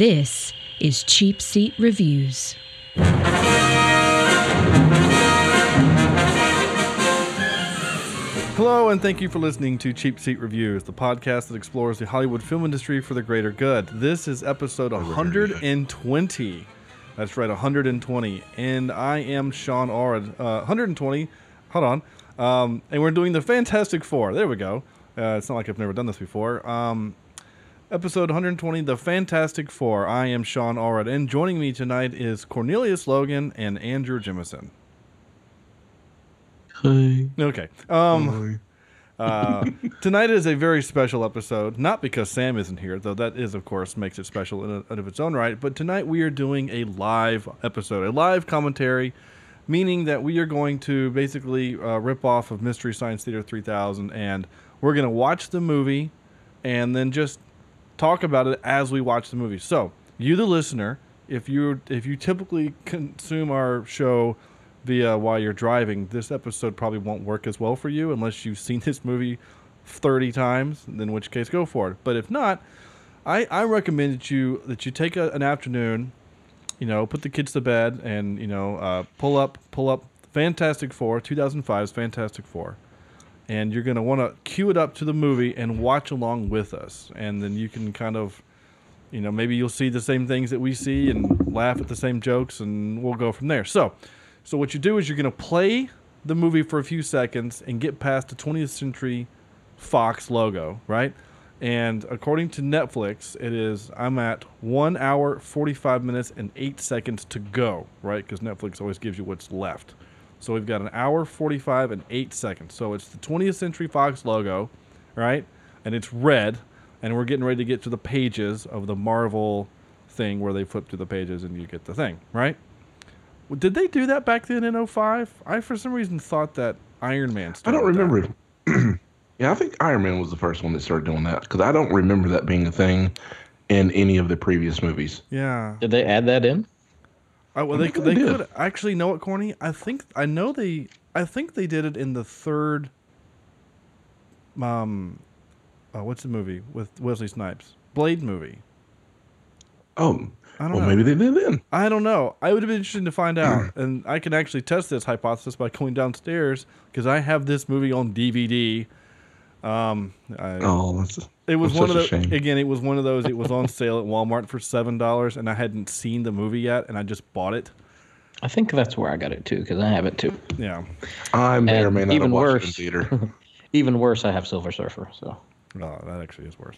This is Cheap Seat Reviews. Hello, and thank you for listening to Cheap Seat Reviews, the podcast that explores the Hollywood film industry for the greater good. This is episode 120. That's right, 120. And I am Sean Orad. Uh, 120. Hold on. Um, and we're doing the Fantastic Four. There we go. Uh, it's not like I've never done this before. Um, episode 120, The Fantastic Four. I am Sean Orad. And joining me tonight is Cornelius Logan and Andrew Jemison. Hi. Okay. Um, uh, tonight is a very special episode, not because Sam isn't here, though that is, of course, makes it special in, a, in of its own right. But tonight we are doing a live episode, a live commentary, meaning that we are going to basically uh, rip off of Mystery Science Theater 3000, and we're going to watch the movie, and then just talk about it as we watch the movie. So, you, the listener, if you if you typically consume our show via while you're driving, this episode probably won't work as well for you unless you've seen this movie 30 times, in which case go for it. But if not, I, I recommend that you that you take a, an afternoon, you know, put the kids to bed and, you know, uh, pull up pull up Fantastic Four, 2005's Fantastic Four. And you're going to want to cue it up to the movie and watch along with us. And then you can kind of you know, maybe you'll see the same things that we see and laugh at the same jokes, and we'll go from there. So, so what you do is you're going to play the movie for a few seconds and get past the 20th Century Fox logo, right? And according to Netflix, it is I'm at one hour, 45 minutes, and eight seconds to go, right? Because Netflix always gives you what's left. So we've got an hour, 45, and eight seconds. So it's the 20th Century Fox logo, right? And it's red, and we're getting ready to get to the pages of the Marvel thing where they flip to the pages and you get the thing, right? Well, Did they do that back then in 05? I, for some reason, thought that Iron Man I don't that. remember. yeah, I think Iron Man was the first one that started doing that because I don't remember that being a thing in any of the previous movies. Yeah. Did they add that in? Oh, well, they they could actually know it Corny? I think I know they. I think they did it in the third. Um, uh, what's the movie with Wesley Snipes? Blade movie. Oh, I don't well, know. maybe they did then. I don't know. I would have been interested to find out, and I can actually test this hypothesis by going downstairs because I have this movie on DVD. Um, I, Oh, that's it was that's one of such those. shame. Again, it was one of those. It was on sale at Walmart for seven dollars, and I hadn't seen the movie yet, and I just bought it. I think that's where I got it too, because I have it too. Yeah. I may or And may not even have watched it in worse- theater. Even worse, I have Silver Surfer. So Oh, that actually is worse.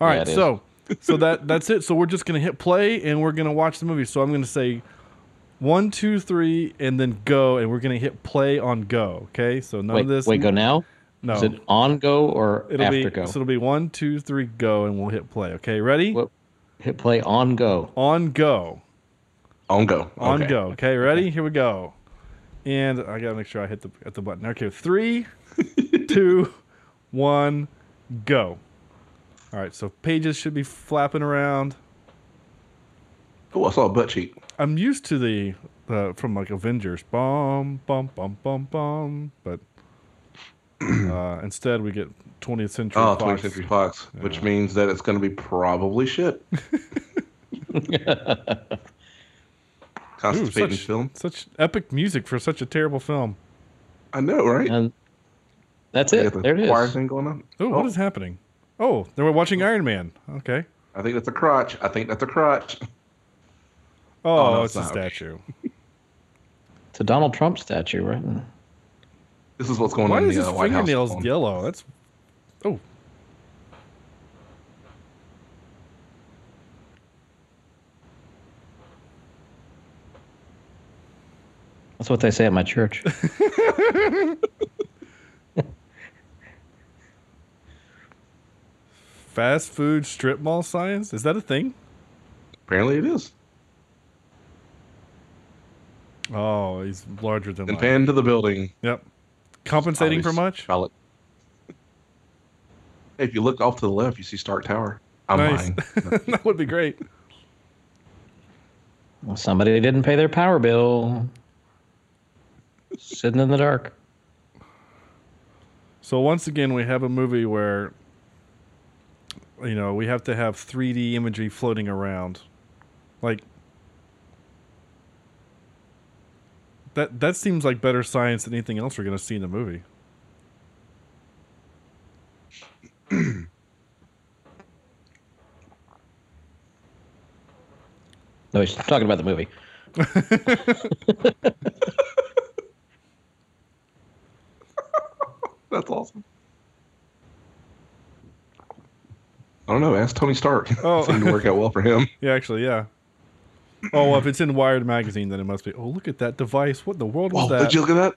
All right, Yeah, right, it is. so so that that's it. So we're just gonna hit play and we're gonna watch the movie. So I'm gonna say one, two, three, and then go, and we're gonna hit play on go. Okay, so none wait, of this. wait, go now. No, Is it on go or it'll after be go? so it'll be one, two, three, go, and we'll hit play. Okay, ready? What- Hit play on go. On go, On go. on Okay. go. Okay, ready? Here we go. And I gotta make sure I hit the at the button. Okay, three, two, one, go. All right, so pages should be flapping around. Oh, I saw a butt cheek. I'm used to the uh, from like Avengers, bum bum bum bum bum, but uh, instead we get 20th Century Oh, Fox. 20th Century Fox, which means that it's going to be probably shit. Ooh, such, film. such epic music for such a terrible film. I know, right? And that's it. the There it choir is. thing going on. Oh, what is happening? Oh, they were watching Iron Man. Okay. I think that's a crotch. I think that's a crotch. Oh, Oh, no, it's it's a statue. It's a Donald Trump statue, right? This is what's going Why on in is the his uh, White House. fingernails yellow? That's oh. That's what they say at my church. Fast food strip mall signs? Is that a thing? Apparently, it is. Oh, he's larger than And life. pan to the building. Yep. Compensating for much? Charlotte. Hey, if you look off to the left, you see Stark Tower. I'm Nice. lying. that would be great. Well, somebody didn't pay their power bill. Sitting in the dark. So once again, we have a movie where, you know, we have to have 3D imagery floating around, like that. That seems like better science than anything else we're going to see in the movie. No, he's talking about the movie. That's awesome. I don't know. Ask Tony Stark. Oh. it seemed to work out well for him. Yeah, actually, yeah. Oh, well, if it's in Wired magazine, then it must be. Oh, look at that device! What in the world was Oh, that? did you look at that?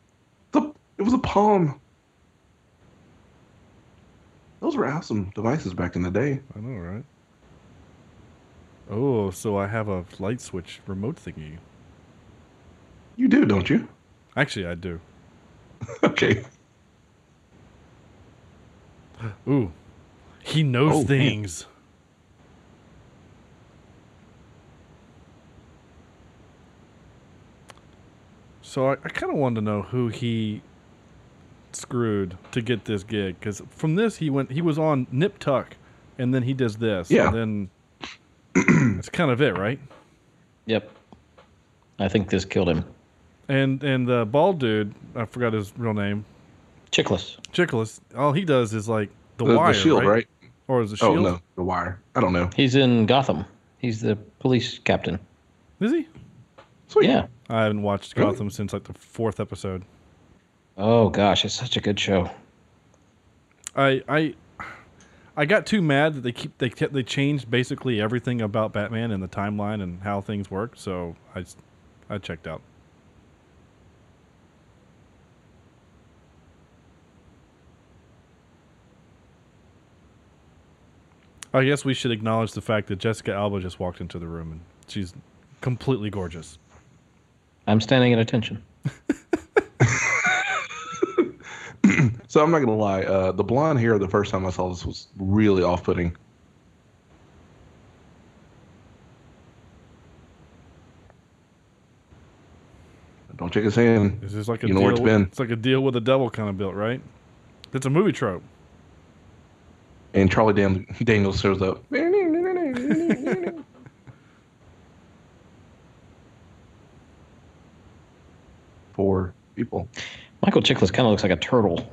The, it was a palm. Those were awesome devices back in the day. I know, right? Oh, so I have a light switch remote thingy. You do, don't you? Actually, I do. Okay. Ooh, he knows Oh, man. So I, I kind of wanted to know who he screwed to get this gig because from this he went he was on Nip Tuck, and then he does this. Yeah. And then that's kind of it, right? Yep. I think this killed him. And and the bald dude, I forgot his real name, Chiklis. Chiklis. All he does is like the, The, the wire, shield, right? Or is it Oh no, the wire. I don't know. He's in Gotham. He's the police captain. Is he? Sweet. Yeah. I haven't watched? Gotham since like the fourth episode. Oh gosh, it's such a good show. I I I got too mad that they keep they kept they changed basically everything about Batman and the timeline and how things work. So I I checked out. I guess we should acknowledge the fact that Jessica Alba just walked into the room and she's completely gorgeous. I'm standing at attention. So I'm not gonna lie. Uh, the blonde hair the first time I saw this was really off-putting. Don't check his hand. This is like a You know deal where it's with, been. It's like a deal with the devil kind of built, right? It's a movie trope. And Charlie Dan- Daniels shows up. Four people. Michael Chiklis kind of looks like a turtle.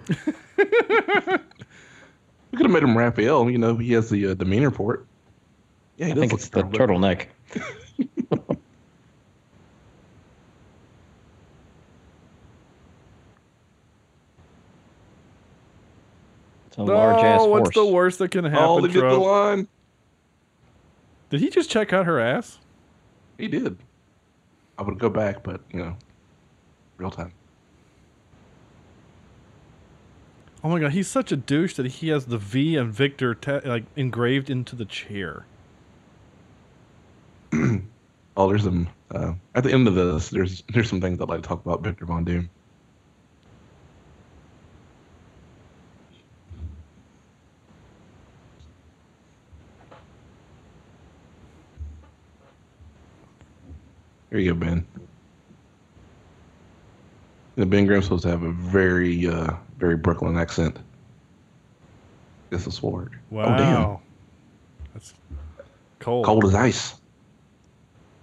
We could have made him Raphael. You know, he has the uh, demeanor for it. Yeah, he I does think look it's the turtle. turtleneck. it's a large ass oh, horse. what's the worst that can happen? Oh, they did the line. Did he just check out her ass? He did. I would go back, but you know, real time. Oh my god, he's such a douche that he has the V and Victor ta- like engraved into the chair. Oh, there's some. Uh, at the end of this, there's there's some things I'd like to talk about Victor Von Doom. Here you go, Ben. The Ben Grimm's supposed to have a very, uh, very Brooklyn accent. Guess the sword. Wow. Oh, damn. That's cold. Cold as ice.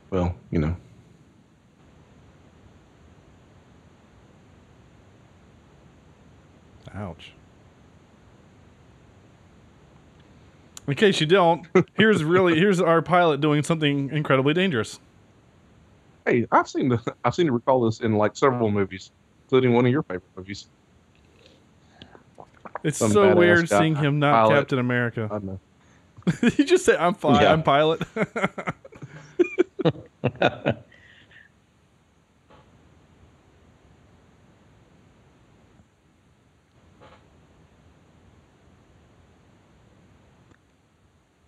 Well, you know. Ouch. In case you don't, here's really here's our pilot doing something incredibly dangerous. Hey, I've seen the I've seen to recall this in like several movies, including one of your favorite movies. It's Some so weird guy- seeing him not pilot. Captain America. I know. Did you just say I'm fine, Yeah. I'm pilot?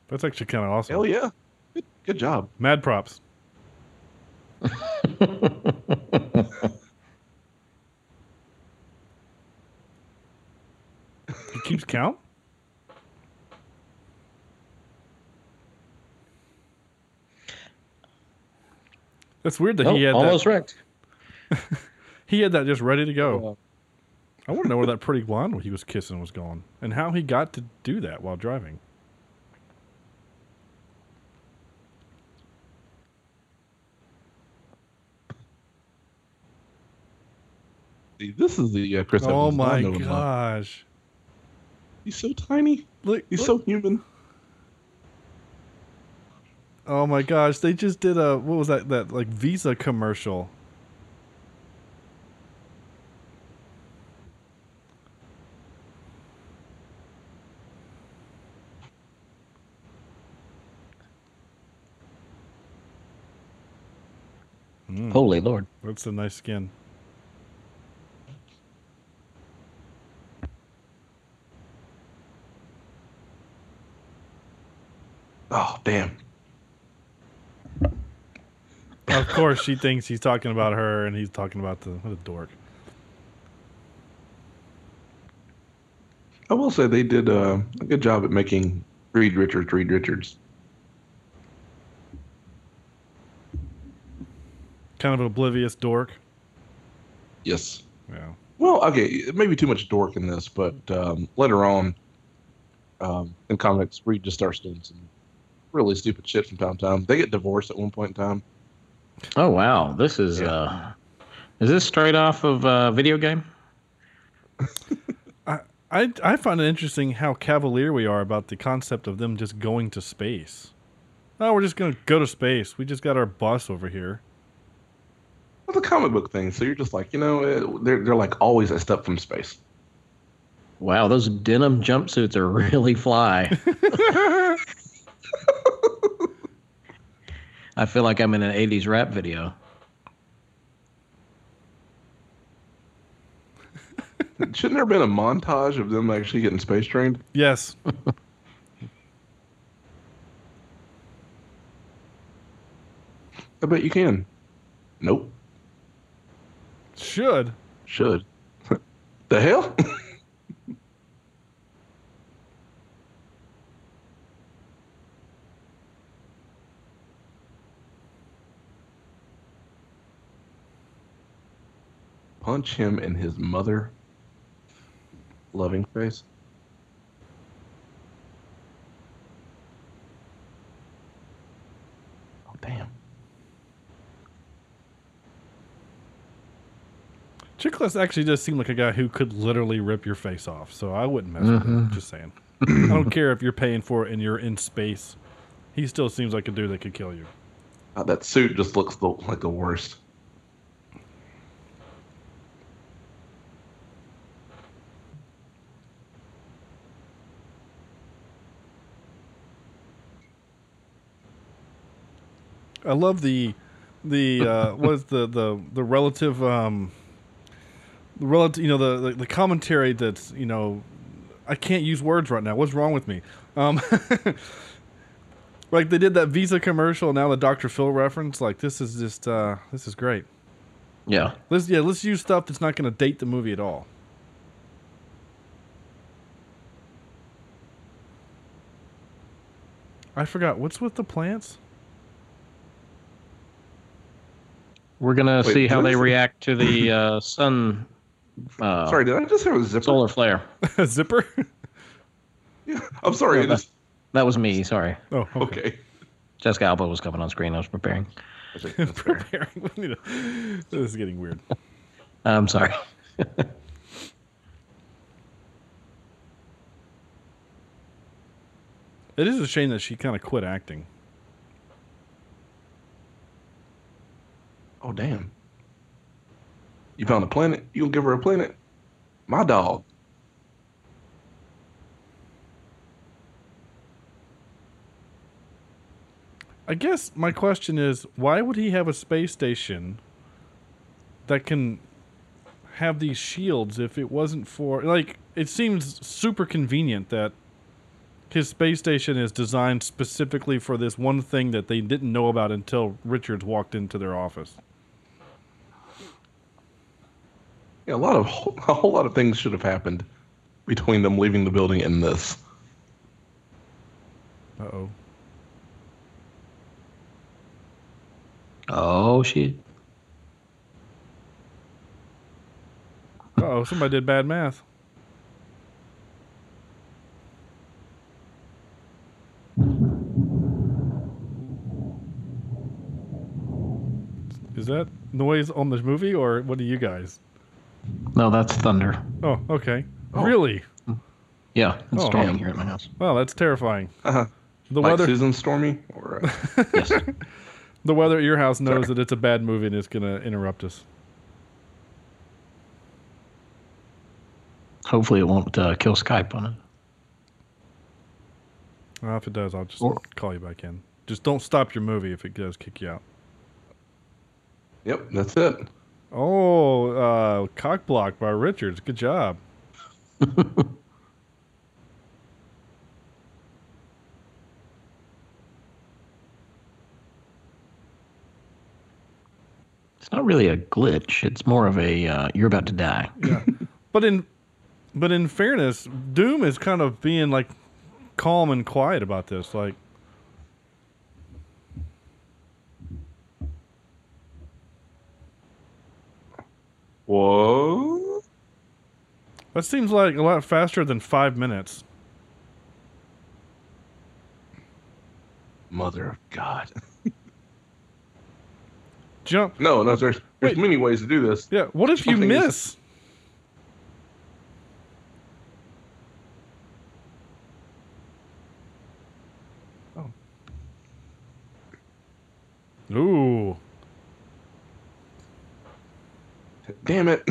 That's actually kind of awesome. Hell yeah. Good, Good job. Mad props. keeps count. That's weird that Oh, he had almost that. wrecked. He had that just ready to go. I want to know where that pretty blonde he was kissing was going, and how he got to do that while driving. See, this is the uh, Chris Oh Evans my I about. gosh! He's so tiny. Look, He's look- so human. Oh my gosh! They just did a what was that? That like Visa commercial. Hmm. Holy Lord. That's a nice skin. Oh damn. Of course, she thinks he's talking about her, and he's talking about the what a dork. I will say they did uh, a good job at making Reed Richards Reed Richards. Kind of an oblivious dork. Yes. Yeah. Well, okay, maybe too much dork in this, but um, later on um, in comics, Reed just starts doing some really stupid shit from time to time. They get divorced at one point in time. Oh wow, this is uh is this straight off of a video game? I I I find it interesting how cavalier we are about the concept of them just going to space. Oh, we're just gonna go to space. We just got our bus over here. It's a comic book thing, so you're just like, you know, eh, they're they're like always a step from space. Wow, those denim jumpsuits are really fly. I feel like I'm in an 80s rap video. Shouldn't there have been a montage of them actually getting space trained? Yes. I bet you can. Nope. Should. Should. the hell? Punch him in his mother loving face. Oh, damn. Chiklis actually does seem like a guy who could literally rip your face off, so I wouldn't mess with him. Just saying. I don't care if you're paying for it and you're in space. He still seems like a dude that could kill you. Uh, that suit just looks the, like the worst. I love the the uh, what is the the the relative um the relative you know the, the the commentary that's you know I can't use words right now. What's wrong with me? Um, like they did that Visa commercial. Now the Dr. Phil reference. Like this is just uh this is great. Yeah. Let's yeah let's use stuff that's not going to date the movie at all. I forgot what's with the plants. We're going to Wait, see how they is react to the uh, sun uh, Sorry, did I just hear a zipper? solar flare. A zipper. Yeah, I'm sorry. Yeah, that- That was me, sorry. oh okay. okay. Jessica Alba was coming on screen. I was preparing. Preparing. We need to- this is getting weird. I'm sorry. It is a shame that she kind of quit acting. Oh damn! You found a planet. You gonna give her a planet? My dog. I guess my question is, why would he have a space station that can have these shields if it wasn't for like? It seems super convenient that his space station is designed specifically for this one thing that they didn't know about until Richards walked into their office. Yeah, a lot of a whole lot of things should have happened between them leaving the building and this. Uh oh. Oh shit. Uh oh, somebody did bad math. Is that noise on the movie or what are you guys? No, that's thunder. Oh, okay. Really? Yeah, it's Oh. storming here at my house. Well, that's terrifying. Uh-huh. The like weather Susan Stormy, or uh, Yes. the weather at your house knows Sorry. that it's a bad movie and it's going to interrupt us. Hopefully, it won't uh, kill Skype on it. Well, if it does, I'll just Or- call you back in. Just don't stop your movie if it does kick you out. yep, that's it. Oh, uh, cock block by Richards. Good job. It's not really a glitch. It's more of a uh, you're about to die. yeah, But in but in fairness, Doom is kind of being like calm and quiet about this. Like Whoa! that seems like a lot faster than five minutes. Mother of God! Jump. No, no, there's there's Wait. many ways to do this. Yeah. What if you Something is- miss? Oh. Ooh. Damn it!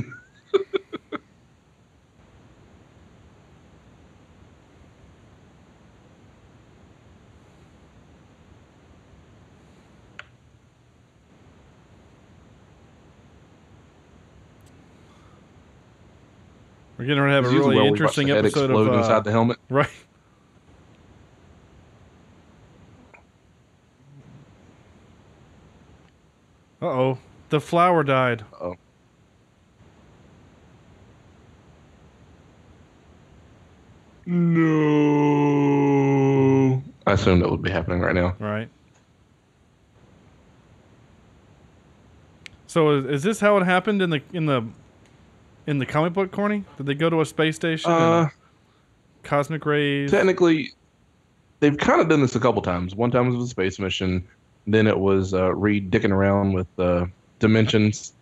Ready to have a really interesting episode of uh, inside the helmet. right. Uh oh, the flower died. Oh, no! I assumed that would be happening right now. Right. So is, is this how it happened in the in the in the comic book, Corny? Did they go to a space station? Uh, cosmic rays. technically, they've kind of done this a couple times. One time it was a space mission. Then it was uh, Reed dicking around with uh, dimensions.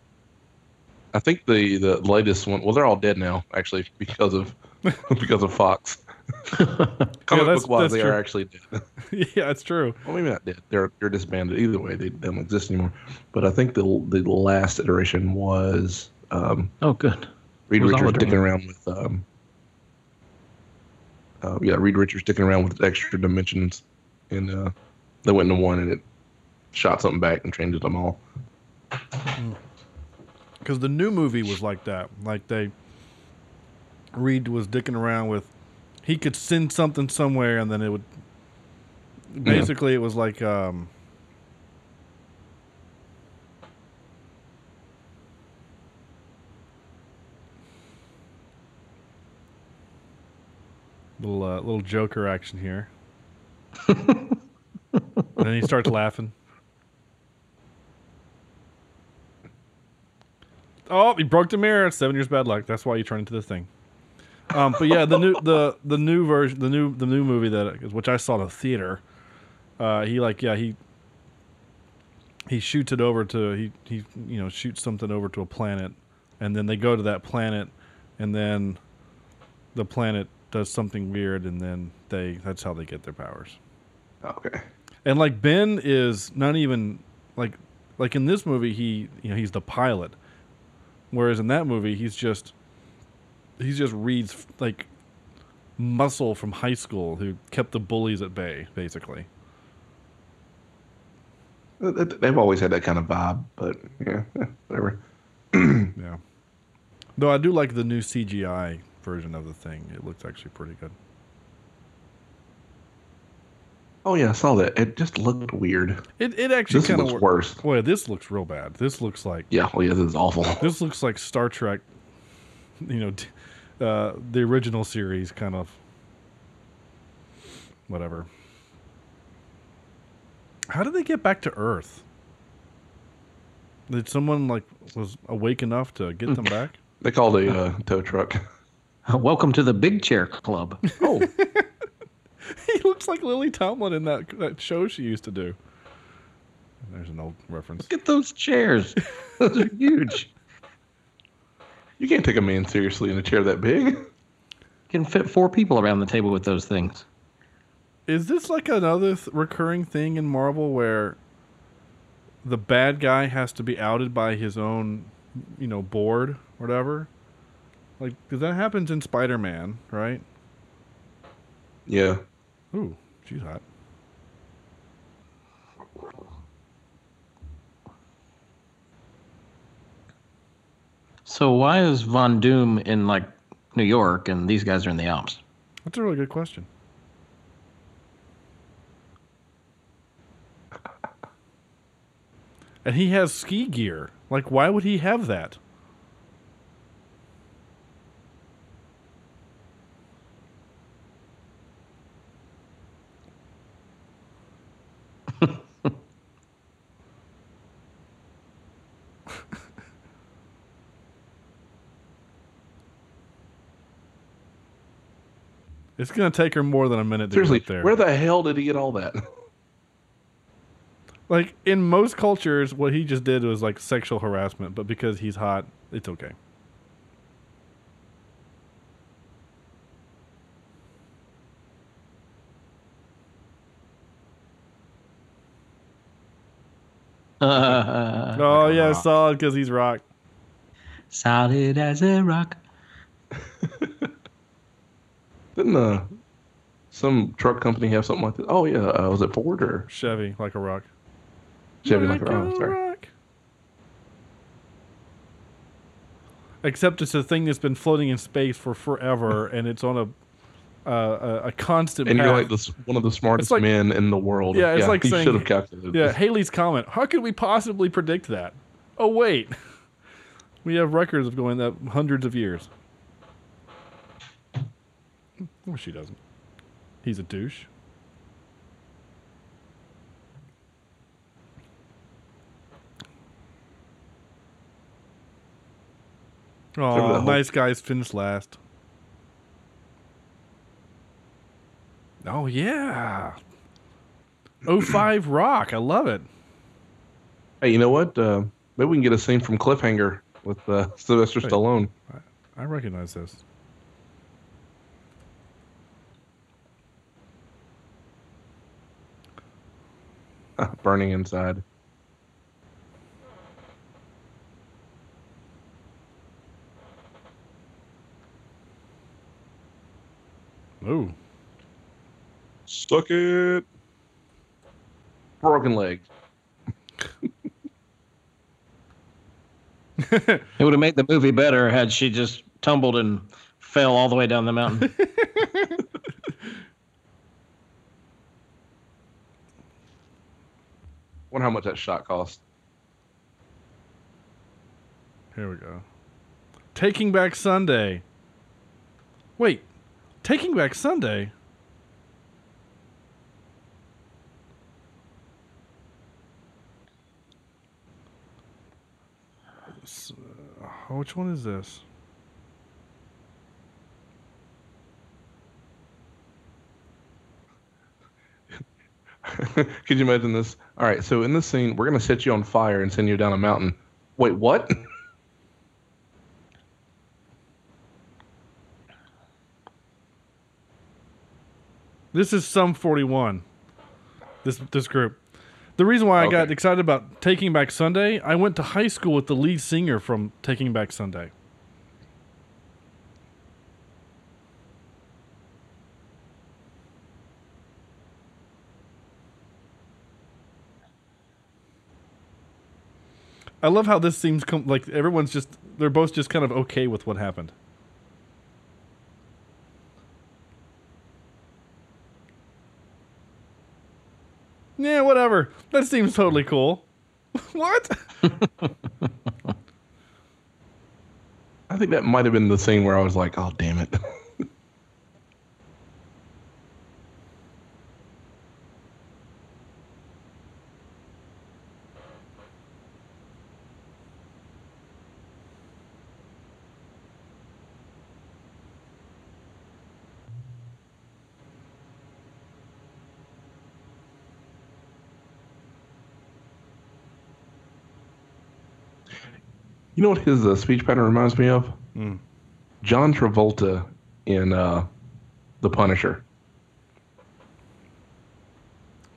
I think the the latest one. Well, they're all dead now, actually, because of because of Fox. Comic that's- book wise, they true. are actually dead. yeah, that's true. well, maybe not dead. They're they're disbanded. Either way, they don't exist anymore. But I think the the last iteration was um, Oh, good. Reed Was Richards Hologram. dicking around with um, uh, yeah, Reed Richards dicking around with extra dimensions, and uh, they went into one and it shot something back and changed them all. Because the new movie was like that. Like they, Reed was dicking around with, he could send something somewhere, and then it would. Basically, it was like um. Little uh, little Joker action here. and then he starts laughing. Oh, he broke the mirror. Seven years bad luck. That's why you turn into this thing. Um, but yeah, the new the the new version, the new the new movie that which I saw in the theater. Uh, he like yeah he he shoots it over to he he you know shoots something over to a planet, and then they go to that planet, and then the planet does something weird, and then they that's how they get their powers. Okay. And like Ben is not even like like in this movie he you know he's the pilot, whereas in that movie he's just he's just Reed's like muscle from high school who kept the bullies at bay basically. Th- th- They've always had that kind of vibe, but yeah, whatever. Yeah. Though I do like the new CGI version of the thing. It looks actually pretty good. Oh yeah, I saw that. It just looked weird. It it actually This kind looks of worse. Boy, this looks real bad. This looks like Yeah, well, yeah, this is awful. this looks like Star Trek. You know, uh, the original series kind of. Whatever. How did they get back to Earth? Did someone like was awake enough to get them back? They called a uh, tow truck. Welcome to the Big Chair Club. Oh, he looks like Lily Tomlin in that that show she used to do. There's an old reference. Look at those chairs. Those are huge. you can't take a man seriously in a chair that big. You can fit four people around the table with those things. Is this like another th- recurring thing in Marvel where the bad guy has to be outed by his own, you know, board, whatever? Like, 'cause that happens in Spider Man, right? Yeah. Ooh, she's hot. So why is Von Doom in like New York and these guys are in the Alps? That's a really good question. And he has ski gear. Like, why would he have that? It's gonna take her more than a minute to Seriously, get there. where the hell did he get all that? Like in most cultures, what he just did was like sexual harassment, but because he's hot, it's okay. Uh, oh yeah, solid because he's rock. solid as a rock. Didn't uh, some truck company have something like that? Oh yeah, uh, was it Ford or Chevy like a rock. Chevy? Like, oh, sorry. rock. Except it's a thing that's been floating in space for forever, and it's on a uh, a, a constant. And you're like this one of the smartest like- men in the world. Yeah, it's like he saying- should have calculated. Yeah, this. Halley's comet. How could we possibly predict that? Oh wait, we have records of going that hundreds of years. Well, she doesn't. He's a douche. Oh, nice guys finished last. Oh yeah. 05 Rock. I love it. Hey, you know what? Uh, maybe we can get a scene from Cliffhanger with uh, Sylvester Wait. Stallone. I recognize this. burning inside. Ooh. Suck it. Broken leg. It would have made the movie better had she just tumbled and fell all the way down the mountain. Wonder how much that shot cost. Here we go. Taking Back Sunday. Wait. Taking Back Sunday? Uh, Which one is this? Could you imagine this? All right, so in this scene, we're gonna set you on fire and send you down a mountain. Wait, what? This is some 41. This this group. The reason why I got excited about Taking Back Sunday, I went to high school with the lead singer from Taking Back Sunday. I love how this seems com- like everyone's just they're both just kind of okay with what happened. Yeah, whatever. That seems totally cool. what? I think that might have been the scene where I was like, "Oh, damn it." You know what his uh, speech pattern reminds me of? John Travolta in uh, The Punisher.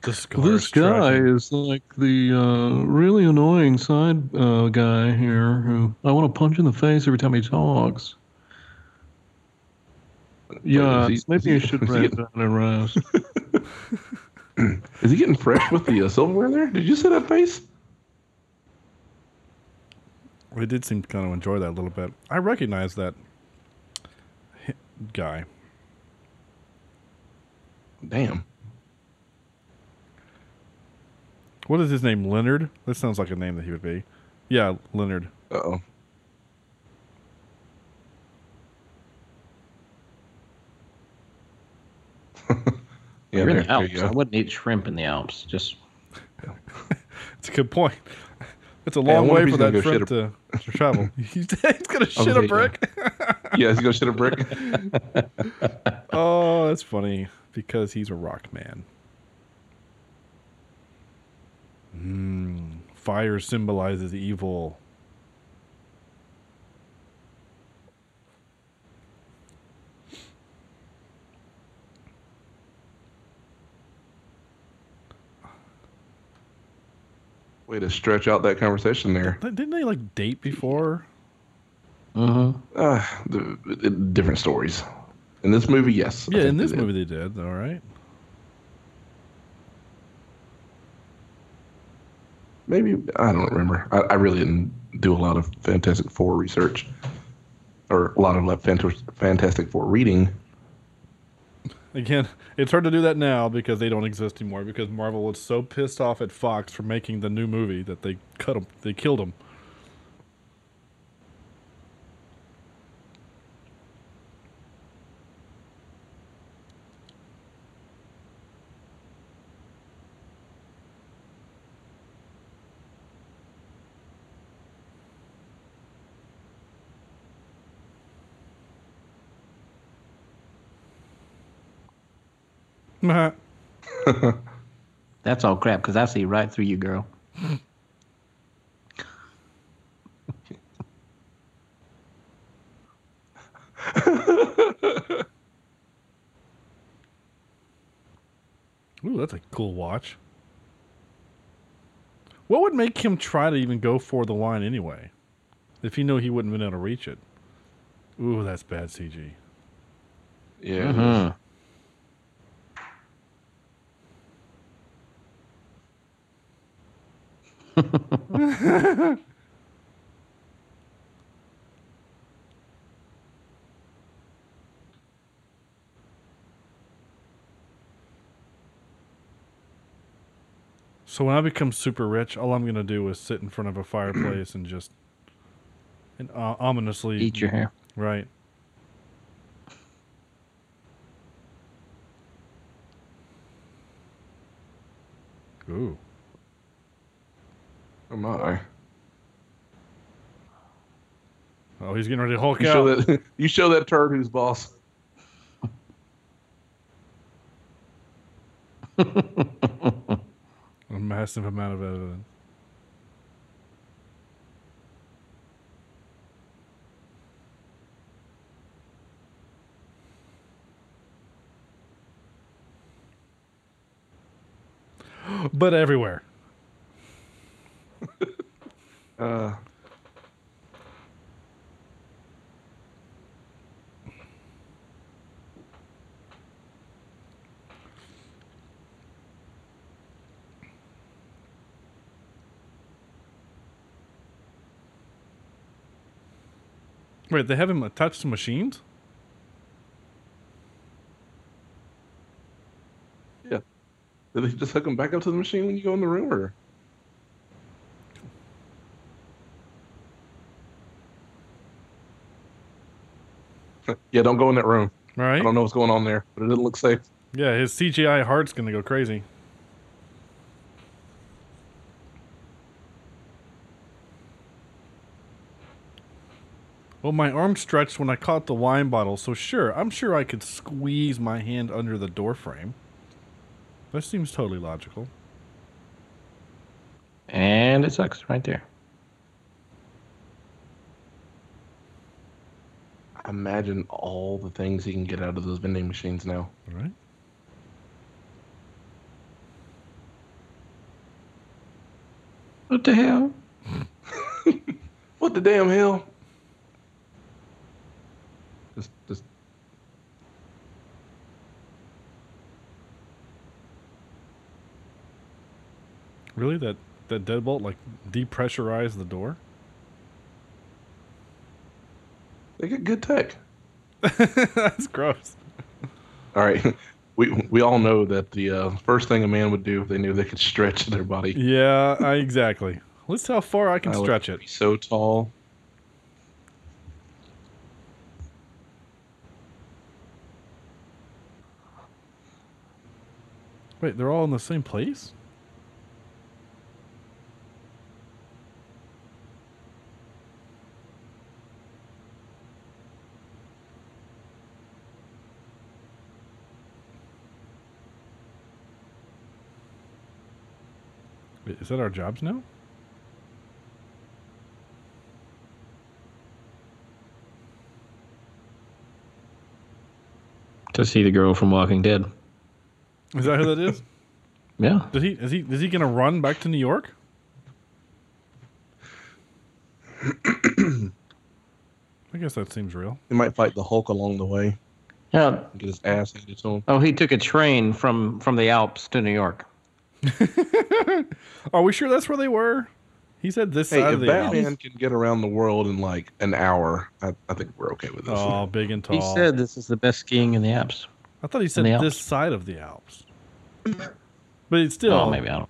The This is guy stretching. is like the uh, really annoying side uh, guy here who I want to punch in the face every time he talks. Yeah, is he- maybe you is he- should is write getting- that and rest. Is he getting fresh with the uh, silverware there? Did you see that face? We did seem to kind of enjoy that a little bit. I recognize that guy. Damn. What is his name? Leonard? That sounds like a name that he would be. Yeah, Leonard. Uh oh. yeah, You're in the Alps. you I wouldn't eat shrimp in the Alps. Just It's a good point. It's a long wonder way for that go to, to travel. he's, gonna shit was a brick. Yeah, he's gonna shit a brick. oh, that's funny because he's a rock man. Mm, fire symbolizes evil. Way to stretch out that conversation there. Didn't they like date before? hmm Uh, the, the- different stories. In this movie, yes. Yeah, in this did. movie they did. All right. Maybe I don't remember. I, I really didn't do a lot of Fantastic Four research, or a lot of Fantastic Four reading. Again, it's hard to do that now because they don't exist anymore. Because Marvel was so pissed off at Fox for making the new movie that they cut them, They killed him. that's all crap because I see right through you, girl. Ooh, that's a cool watch. What would make him try to even go for the line anyway? If he knew he wouldn't have been able to reach it. Ooh, that's bad CG. Yeah. Mhm. So when I become super rich, all I'm gonna do is sit in front of a fireplace and just and uh, ominously Eat your hair. Right. Ooh. Oh my. Oh, he's getting ready to Hulk You out. show that. You show that turd who's boss. A massive amount of evidence. but everywhere. Uh, Wait, they have him attached to machines? yeah. Did they just hook them back up to the machine when you go in the room, or? yeah, don't go in that room. Right? I don't know what's going on there, but it didn't look safe. Yeah, his CGI heart's gonna go crazy. Well, my arm stretched when I caught the wine bottle, so sure, I'm sure I could squeeze my hand under the door frame. That seems totally logical. And it sucks right there. Imagine all the things he can get out of those vending machines now. All right. What the hell? What the damn hell? Just, just. Really? That that deadbolt like depressurized the door? They get good tech. That's gross. All right. We, we all know that the uh, first thing a man would do if they knew they could stretch their body. Yeah, I, exactly. Let's see how far I can I stretch it. So tall. Wait, they're all in the same place? Is that our jobs now? To see the girl from Walking Dead. Is that who that is? Yeah. Did he is he is he gonna run back to New York? I guess that seems real. He might fight the Hulk along the way. Yeah. Get his ass handed to him. Oh, he took a train from from the Alps to New York. Are we sure that's where they were? He said this Hey, side if of the Batman Alps. can get around the world in like an hour, I, I think we're okay with this. Oh, big and tall. He said this is the best skiing in the Alps. I thought he said this Alps. side of the Alps. But it's still. Oh, maybe I don't.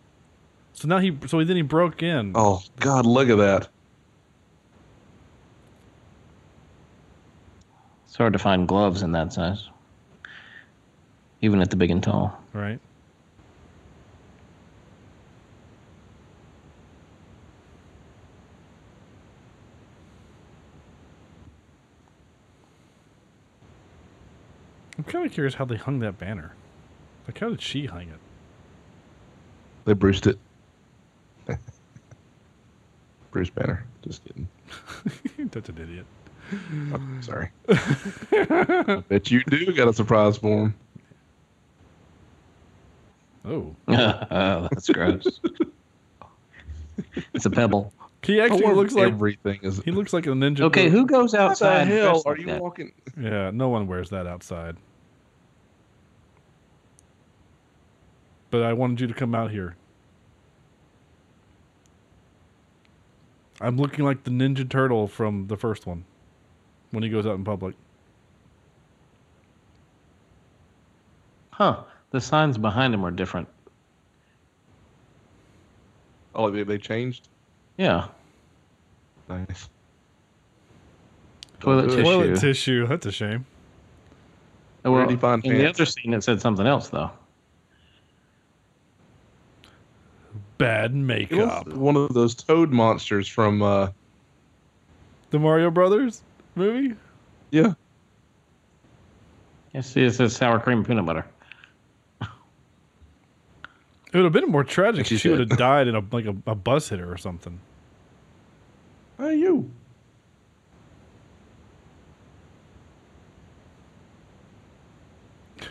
So now he. So then he broke in. Oh God, look at that. It's hard to find gloves in that size, even at the big and tall. Right. I'm kind of curious how they hung that banner. Like, how did she hang it? They bruised it. Bruce Banner. Just kidding. That's an idiot. Oh, sorry. I bet you do got a surprise for him. Oh, oh, that's gross. it's a pebble. he actually I looks like everything is. he looks like a ninja. Okay, Turtle. who goes What the outside? hell are you that? walking? Yeah, no one wears that outside. But I wanted you to come out here. I'm looking like the Ninja Turtle from the first one when he goes out in public. Huh? The signs behind him are different. Oh, they, they changed. Yeah. Nice. Toilet do tissue. Toilet tissue. That's a shame. Well, did he find in the other scene, it said something else though. Bad It makeup. was one of those toad monsters from. uh The Mario Brothers movie? Yeah. Yeah, see, it says sour cream peanut butter. It would have been more tragic She if she would have died in a like a, a bus hit her or something. Hey, you.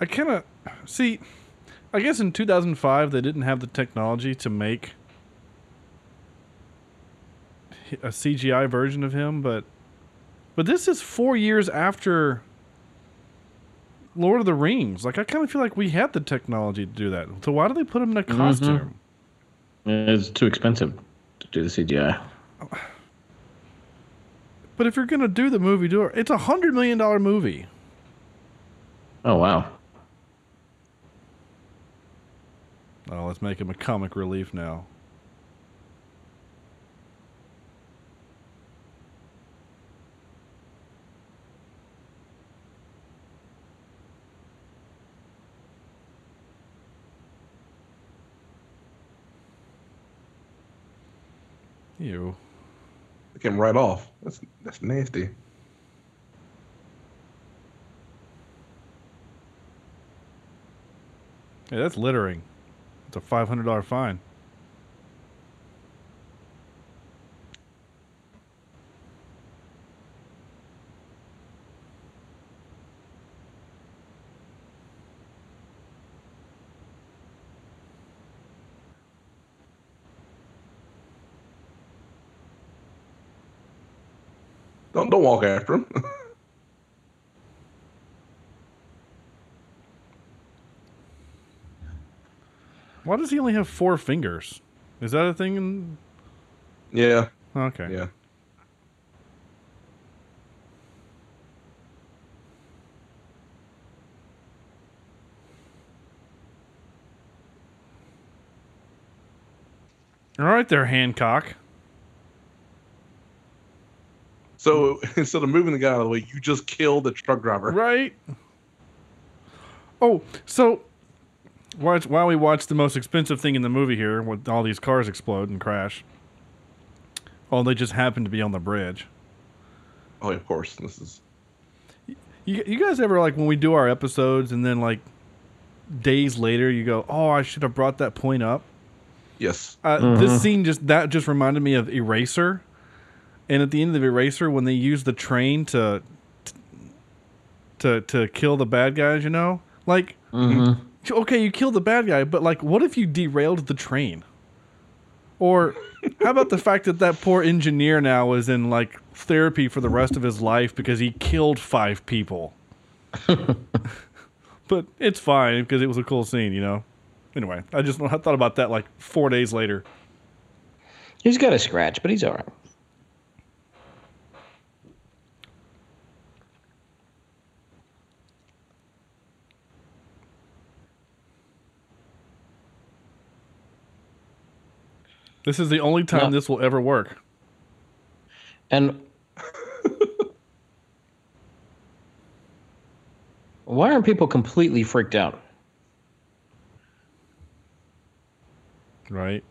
I kind of see. I guess in 2005 they didn't have the technology to make a CGI version of him, but but this is four years after Lord of the Rings. Like I kind of feel like we had the technology to do that. So why do they put him in a mm-hmm. costume? It's too expensive to do the CGI. But if you're gonna do the movie, do it. It's a hundred million dollar movie. Oh wow. Oh, let's make him a comic relief now. Ew. It came right off. That's that's nasty. Hey, that's littering. It's a five hundred dollar fine. Don't don't walk after him. Why does he only have four fingers? Is that a thing? In... yeah, Okay. yeah. All right, there, Hancock. So instead of moving the guy out of the way, you just killed the truck driver. Right. Oh, so watch while we watch the most expensive thing in the movie here, with all these cars explode and crash. Oh, they just happen to be on the bridge. Oh, of course. This is You, you guys ever like when we do our episodes and then like days later you go, "Oh, I should have brought that point up." yes. Uh, This scene just that just reminded me of Eraser, and at the end of Eraser, when they use the train to to to kill the bad guys, you know, like okay, you kill the bad guy, but like, what if you derailed the train? Or how about the fact that that poor engineer now is in like therapy for the rest of his life because he killed five people? but it's fine because it was a cool scene, you know. Anyway, I just I thought about that like four days later. He's got a scratch, but he's all right. This is the only time No. this will ever work. And why aren't people completely freaked out? Right.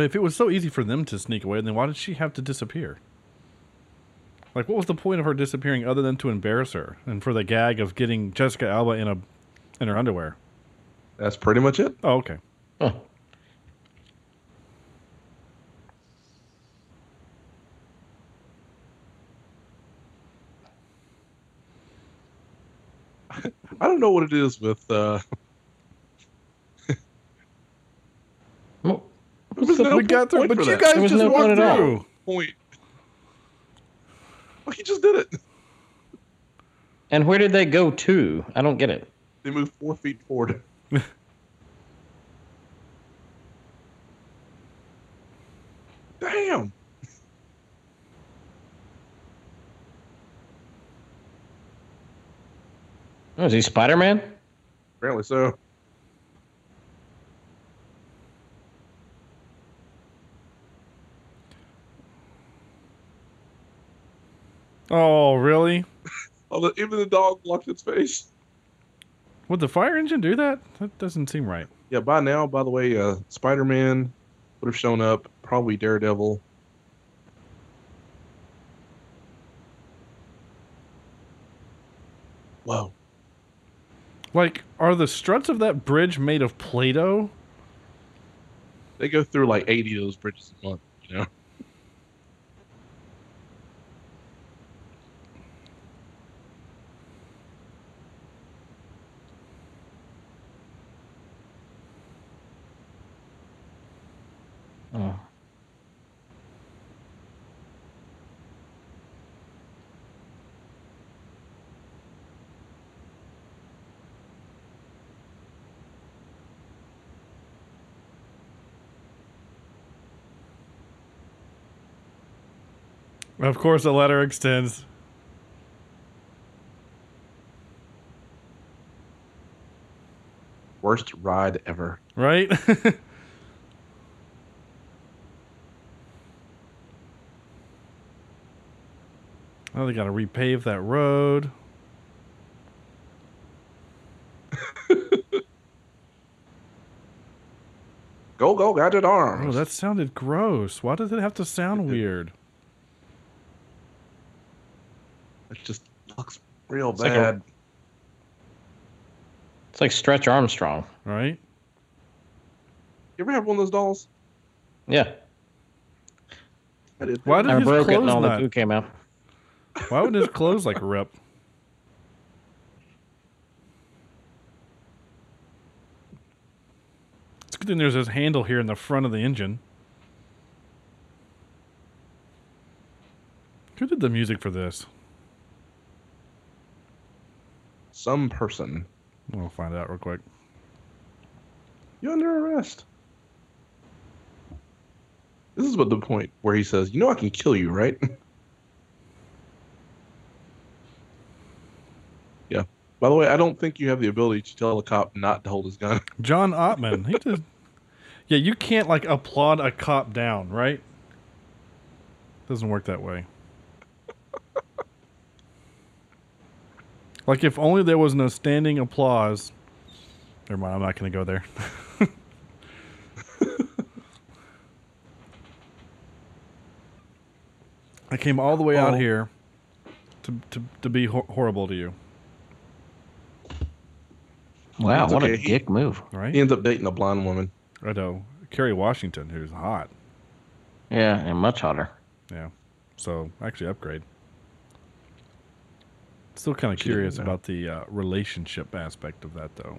Well, if it was so easy for them to sneak away, then why did she have to disappear? Like, what was the point of her disappearing other than to embarrass her and for the gag of getting Jessica Alba in a in her underwear? That's pretty much it. Oh, okay. Huh. I don't know what it is with. uh Well, There was no we got through, but you guys There was just no walked point at all. through. point. Well, he just did it. And where did they go to? I don't get it. They moved four feet forward. Damn. Oh, is he Spider Man? Apparently so. Oh, really? Although even the dog blocked its face. Would the fire engine do that? That doesn't seem right. Yeah, by now, by the way, uh, Spider Man would have shown up. Probably Daredevil. Whoa. Like, are the struts of that bridge made of Play-Doh? They go through like 80 of those bridges a month, you know? Of course, the letter extends. Worst ride ever. Right? oh, they got to repave that road. Go, go, gadget arms. Oh, that sounded gross. Why does it have to sound weird? It just looks real like a- bad. It's like Stretch Armstrong. Right? You ever have one of those dolls? Yeah. I. Why did I his broke it clothes and all the not? goo came out. Why would his clothes like rip? It's good thing there's this handle here in the front of the engine. Who did the music for this? Some person. We'll find out real quick. You're under arrest. This is what the point where he says, "You know I can kill you, right?" yeah. By the way, I don't think you have the ability to tell a cop not to hold his gun. John Ottman. He just. Yeah, you can't like applaud a cop down, right? Doesn't work that way. Like if only there was no standing applause. Never mind, I'm not going to go there. I came all the way out Oh. here to, to, to be hor- horrible to you, Wow, It's what okay. a He- dick move. right? He ends up dating a blonde woman. I know. Kerry Washington, who's hot. Yeah, and much hotter. Yeah. So actually, upgrade. Still kind of curious about the uh, relationship aspect of that, though.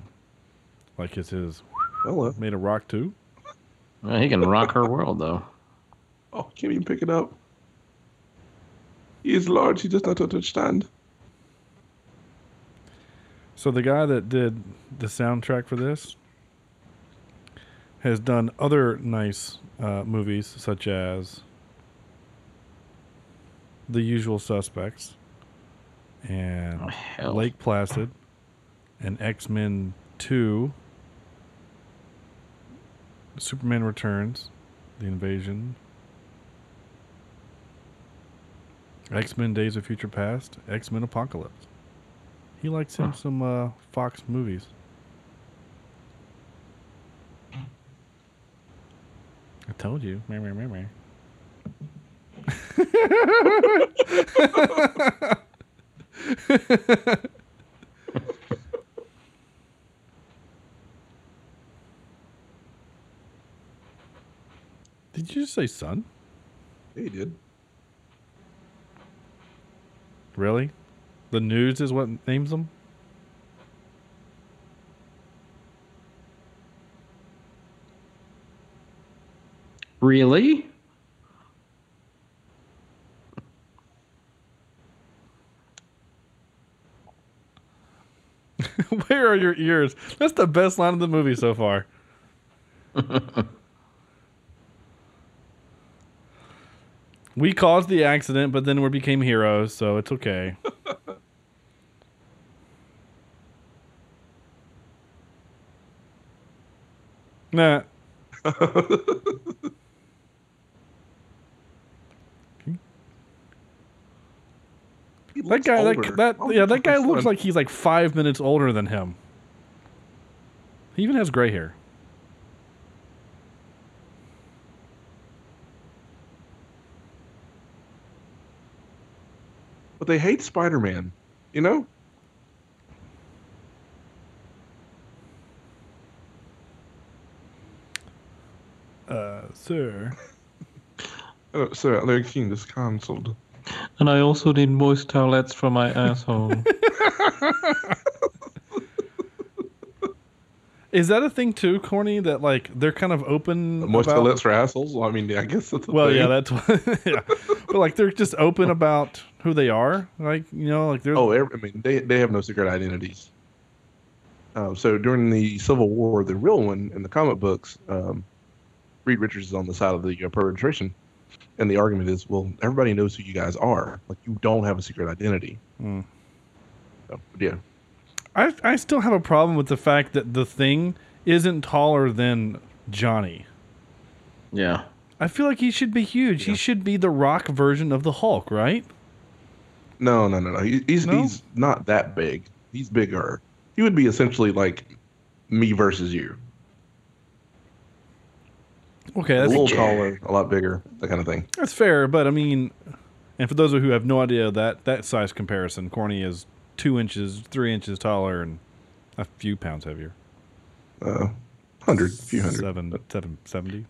Like, is his Hello. made a rock too? Well, he can rock her world, though. Oh, can't even pick it up. He is large. He does not understand. So the guy that did the soundtrack for this has done other nice uh, movies, such as The Usual Suspects and Oh. Lake Placid and X Men 2, Superman Returns, The Invasion, X Men Days of Future Past, X Men Apocalypse. He likes him some uh, Fox movies. I told you. Meh, meh, meh, meh. Did you just say son? Yeah, he did. Really? The news is what names them? Really? Where are your ears? That's the best line of the movie so far. we caused the accident, but then we became heroes, so it's okay. nah. That guy, that, that Oh, yeah, that guy looks like he's like five minutes older than him. He even has gray hair. But they hate Spider-Man. You know? Uh, sir. Uh, sir, their king is cancelled. And I also need moist towelettes for my asshole. Is that a thing too, Corny? That like they're kind of open. Moist about- lips for assholes. Well, I mean, I guess that's a Well, thing. yeah, that's what. yeah, but like they're just open about who they are. Like you know, like they're. Oh, I mean, they they have no secret identities. Um, so during the Civil War, the real one in the comic books, um, Reed Richards is on the side of the uh, perpetration, and the argument is, well, everybody knows who you guys are. Like you don't have a secret identity. Hmm. So, yeah, I I still have a problem with the fact that the thing isn't taller than Johnny. Yeah. I feel like he should be huge. He should be the Rock version of the Hulk, right? no, no, no, no. He, he's No? he's not that big. He's bigger. He would be essentially like me versus you. Okay, that's a that's little taller, a lot bigger, that kind of thing. That's fair, but I mean, and for those of you who have no idea that that size comparison, Corny is two inches, three inches taller, and a few pounds heavier. Uh, hundred, few hundred. Seven, seven, seventy.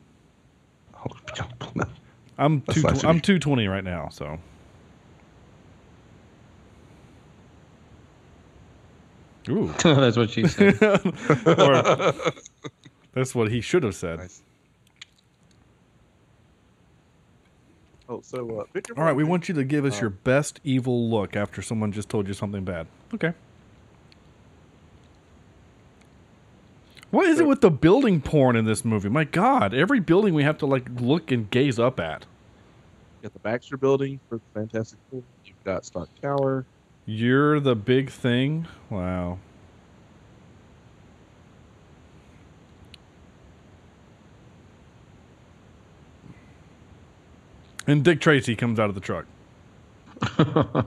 I'm two. nice of I'm two twenty right now. So. Ooh, That's what she said. or that's what he should have said. Nice. Oh, so uh, Victor All right, we want you to give us Uh, your best evil look after someone just told you something bad. Okay. What is it with the building porn in this movie? My God, every building we have to like look and gaze up at. You got the Baxter Building for the Fantastic Four. You've got Stark Tower. You're the big thing. Wow. And Dick Tracy comes out of the truck.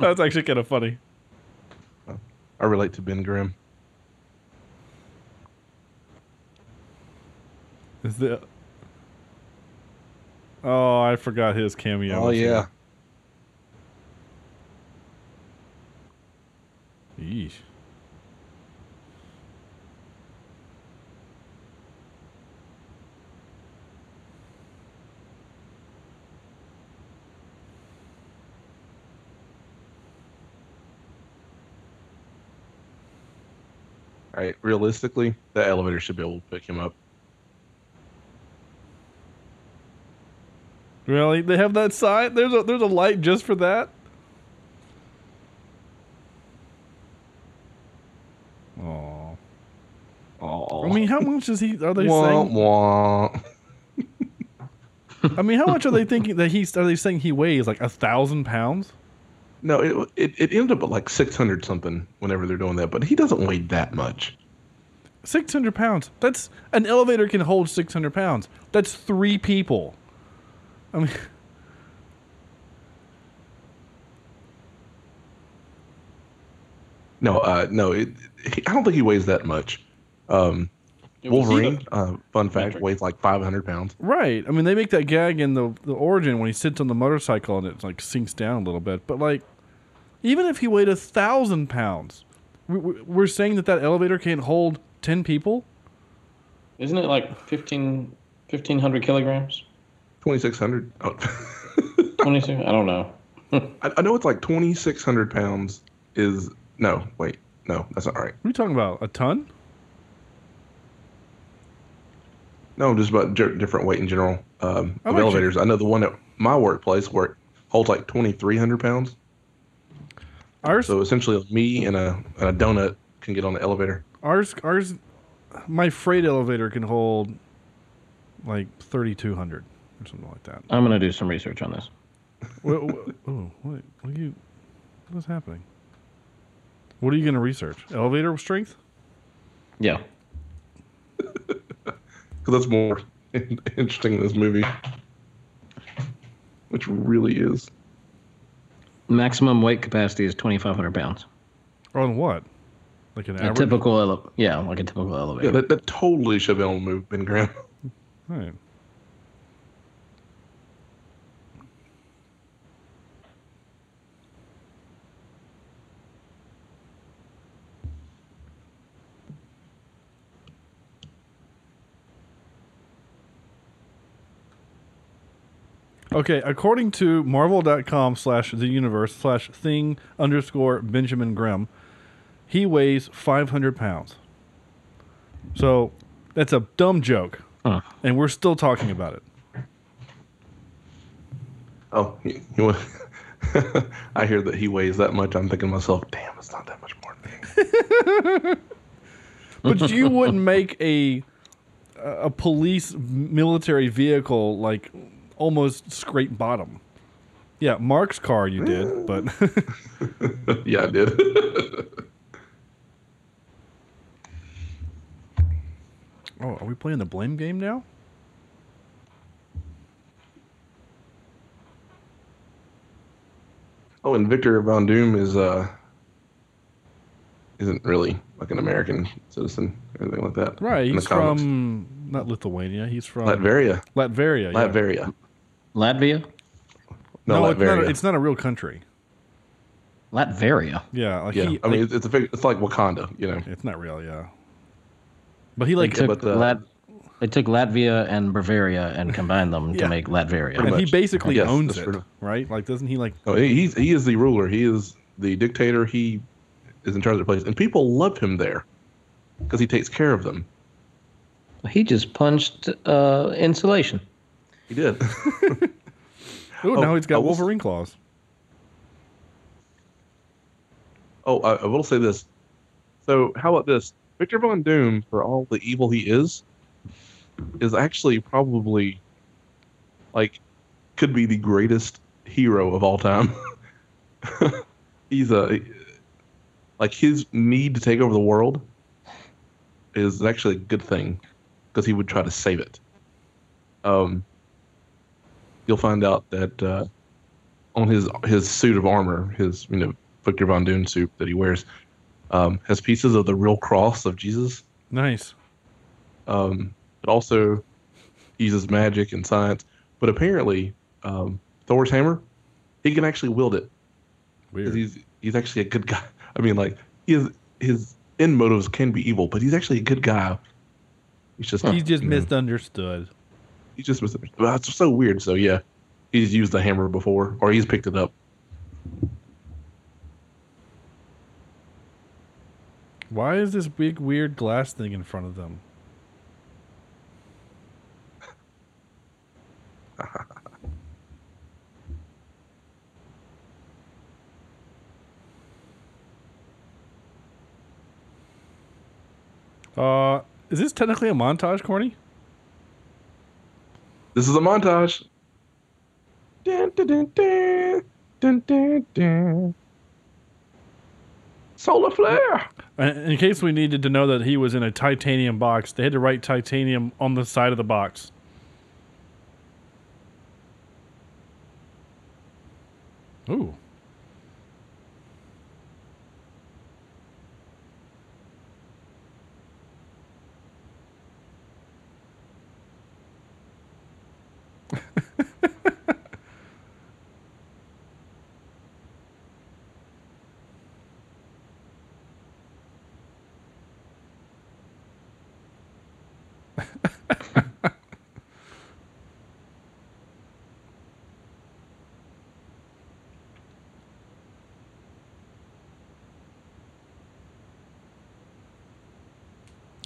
That's actually kind of funny. I relate to Ben Grimm. Is the Oh, I forgot his cameo. Oh yeah. Yeesh. All right. Realistically, the elevator should be able to pick him up. Really? They have that sign? There's a there's a light just for that? Oh. Oh. I mean, how much is he? Are they Wah, saying? wah. I mean, how much are they thinking that he's? Are they saying he weighs like a thousand pounds? No, it, it it ended up at like six hundred something whenever they're doing that, but he doesn't weigh that much. Six hundred pounds. That's an elevator can hold six hundred pounds. That's three people. I mean, No, uh, no, it, he, I don't think he weighs that much. Um, Wolverine, uh, fun fact, Metric. weighs like five hundred pounds. right? I mean, they make that gag in the the origin when he sits on the motorcycle and it like sinks down a little bit. But like, even if he weighed a thousand pounds, we- we- we're saying that that elevator can't hold ten people. Isn't it like 15, 1,500 kilograms? Twenty six hundred. Oh. 26? I don't know. I, I know it's like twenty six hundred pounds. Is no, wait, no, that's not right. What are you talking about? A ton? No, just about di- different weight in general um, of actually- elevators. I know the one at my workplace where it holds like twenty three hundred pounds. Ours, So essentially, me and a and a donut can get on the elevator. ours, ours. My freight elevator can hold like thirty two hundred or something like that. I'm going to do some research on this. what, what, oh, what, what are you? What is happening? What are you going to research? Elevator strength? Yeah. because that's more interesting in this movie, which really is. Maximum weight capacity is 2,500 pounds. On what? Like an A average? typical, ele- yeah, like a typical elevator. Yeah, that, that totally should be able to move Ben Grimm. Right. Okay, according to Marvel.com slash the universe slash thing underscore Benjamin Grimm, he weighs 500 pounds. So that's a dumb joke. Huh. And we're still talking about it. Oh, you, you want- I hear that he weighs that much. I'm thinking to myself, damn, it's not that much more. than me." But you wouldn't make a a police military vehicle like almost scrape bottom. Yeah, Mark's car you did, but yeah, I did. oh, are we playing the blame game now? oh, and Victor Von Doom is uh isn't really like an American citizen or anything like that. Right, he's from not Lithuania. He's from Latveria. Latveria. yeah. Latveria. Latvia? No, No, it's not, a, it's not a real country. Latveria. Yeah, like yeah, he, I mean, like- it's, it's a fig- it's like Wakanda, you know. it's not real. Yeah, but he They like Yeah, took, but the- Lat- they took Latvia and Bavaria and combined them Yeah. to make Latveria. and he basically Yes, owns it, pretty- right? Like, doesn't he like? No, he- he's he is the ruler. He is the dictator. He is in charge of the place, and people love him there because he takes care of them. He just punched uh, insulation. He did. Ooh, Oh, now he's got will Wolverine claws. oh, I, I will say this. So, how about this? Victor Von Doom, for all the evil he is, is actually probably like could be the greatest hero of all time. He's a like his need to take over the world is actually a good thing because he would try to save it. Um, you'll find out that uh, on his his suit of armor, his you know Victor Von Doom suit that he wears, um, has pieces of the real cross of Jesus. Nice. Um, but also uses magic and science. But apparently, um, Thor's hammer, he can actually wield it. Weird. He's he's actually a good guy. I mean, like his his end motives can be evil, but he's actually a good guy. He's just He's just you know, He's just mis- well, so weird. So yeah, he's used the hammer before, or he's picked it up. Why is this big weird glass thing in front of them? uh, is this technically a montage, Corny? This is a montage. Dun, dun, dun, dun, dun, dun, dun. Solar flare. In case we needed to know that he was in a titanium box, they had to write titanium on the side of the box. Ooh.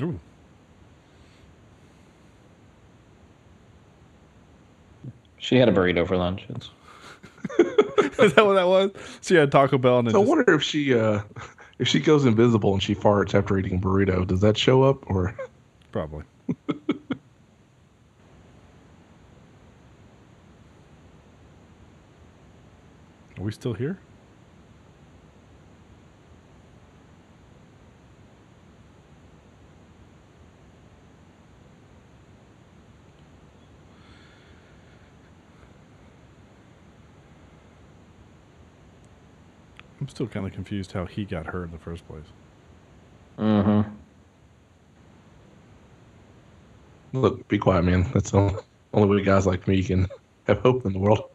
Ooh. She had a burrito for lunch. It's, Is that what that was? She had Taco Bell and then So I just- wonder if she uh if she goes invisible and she farts after eating a burrito, does that show up or probably. Are we still here? I'm still kind of confused how he got hurt in the first place. mm-hmm. look? Be quiet, man. That's the only, only way guys like me can have hope in the world.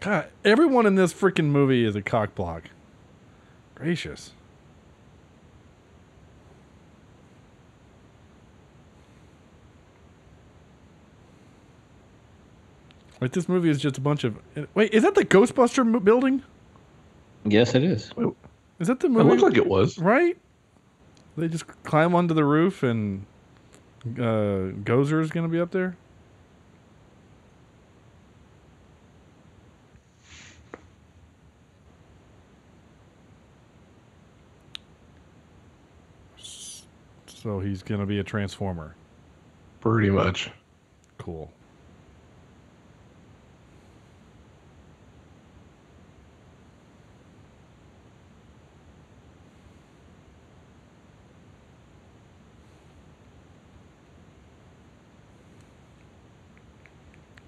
God, everyone in this freaking movie is a cock block. Gracious. Wait, this movie is just a bunch of. Wait, is that the Ghostbuster mo- building? Yes, it is. Is that the It movie? looks like it was. right? They just climb onto the roof and uh, Gozer is going to be up there. So he's going to be a transformer. Pretty much. Cool.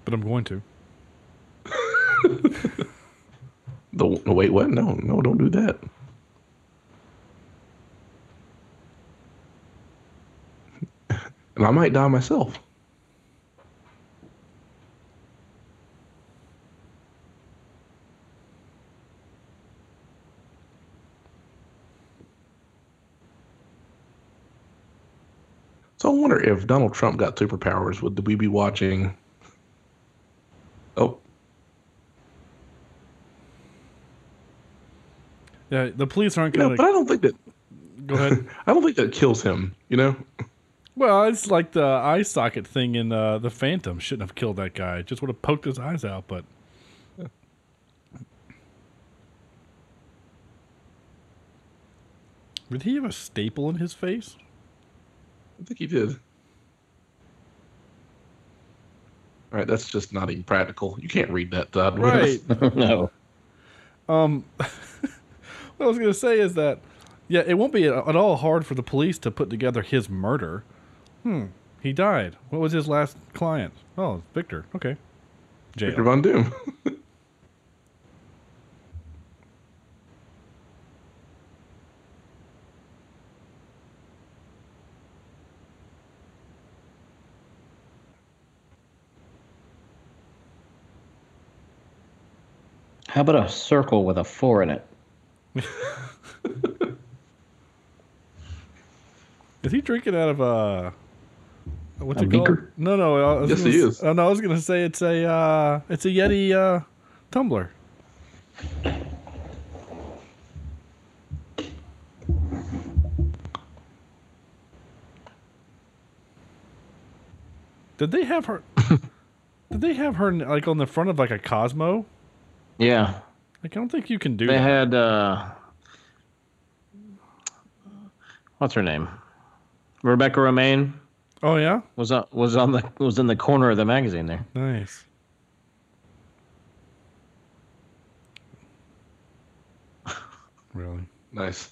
But I'm going to. The wait, what? No, no, don't do that. And I might die myself. So I wonder if Donald Trump got superpowers, would we be watching? Yeah, the police aren't going to. going but I don't think that. Go ahead. I don't think that kills him. You know. Well, it's like the eye socket thing in uh, the Phantom. Shouldn't have killed that guy. Just would have poked his eyes out. But did he have a staple in his face? I think he did. All right, that's just not even practical. You can't read that, Todd. Right. no. Um, what I was going to say is that, yeah, it won't be at, at all hard for the police to put together his murder. Hmm. He died. What was his last client? Oh, Victor. Okay. Jail. Victor Von Doom. How about a circle with a four in it? Is he drinking out of a what's A it called? No, no. I was Yes, gonna he is. Oh, no, I was gonna say it's a uh, it's a Yeti uh, tumbler. Did they have her? did they have her like on the front of like a Cosmo? Yeah. Like I don't think you can do They that. had uh what's her name? Rebecca Romijn oh yeah, was on was on the was in the corner of the magazine there. nice. Really? nice.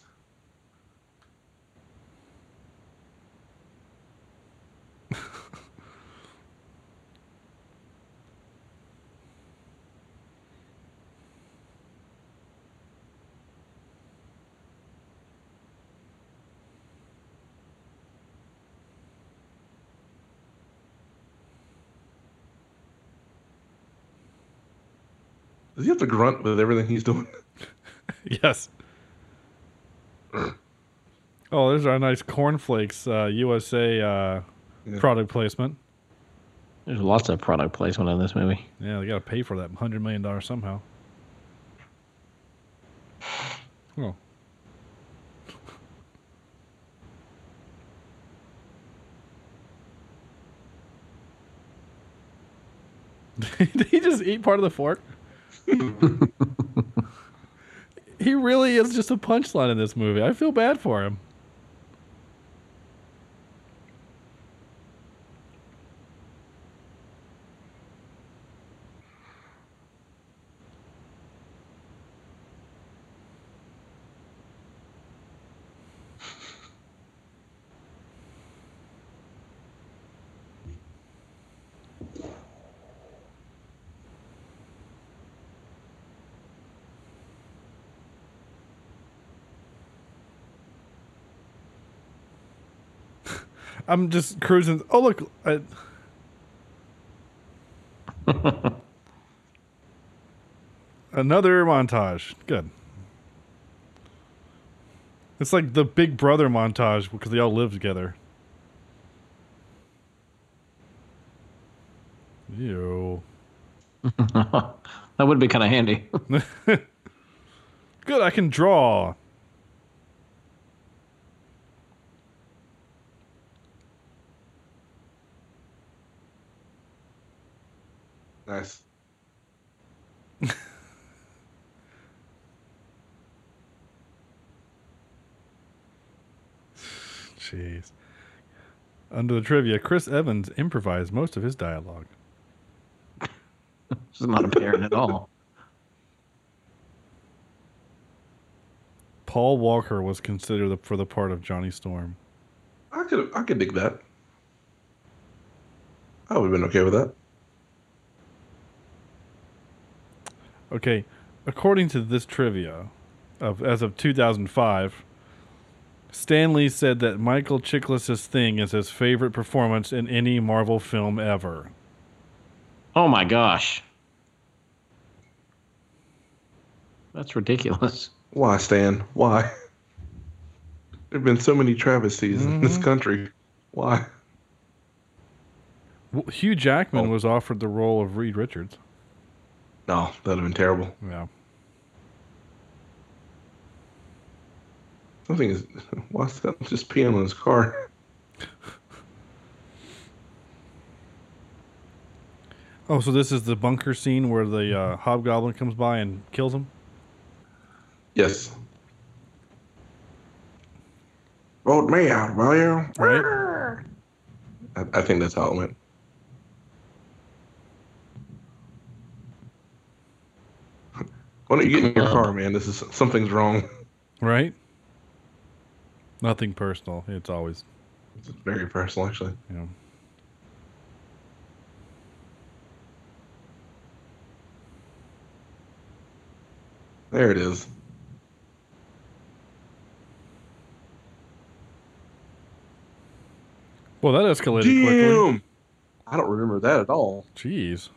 Does he have to grunt with everything he's doing? Yes. oh, there's our nice cornflakes uh, USA uh, Yeah. product placement. There's lots of product placement in this movie. Yeah, they got to pay for that hundred million dollars somehow. Oh. Did he just eat part of the fork? he really is just a punchline in this movie. I feel bad for him. I'm just cruising. Oh look, I, Another montage. Good. It's like the Big Brother montage because they all live together. Ew. that would be kind of handy. Good, I can draw. Nice. Jeez. Under the trivia, Chris Evans improvised most of his dialogue. This is not apparent at all. Paul Walker was considered for the part of Johnny Storm. I could I could dig that. I would have been okay with that. Okay, according to this trivia, of as of 2005, Stan Lee said that Michael Chiklis' thing is his favorite performance in any Marvel film ever. Oh my gosh. That's ridiculous. Why, Stan? Why? There have been so many travesties in this mm-hmm. country. Why? W- Hugh Jackman Oh. was offered the role of Reed Richards. No, that'd have been terrible. Yeah. Something is. Why is that just peeing on his car? Oh, so this is the bunker scene where the uh, hobgoblin comes by and kills him? Yes. Vote me out, will you? Right? I, I think that's how it went. Why don't you get in your um, car, man? This is something's wrong. Right? Nothing personal. It's always, It's very personal, actually. you know. There it is. Well, that escalated quickly. Damn! I don't remember that at all. Jeez.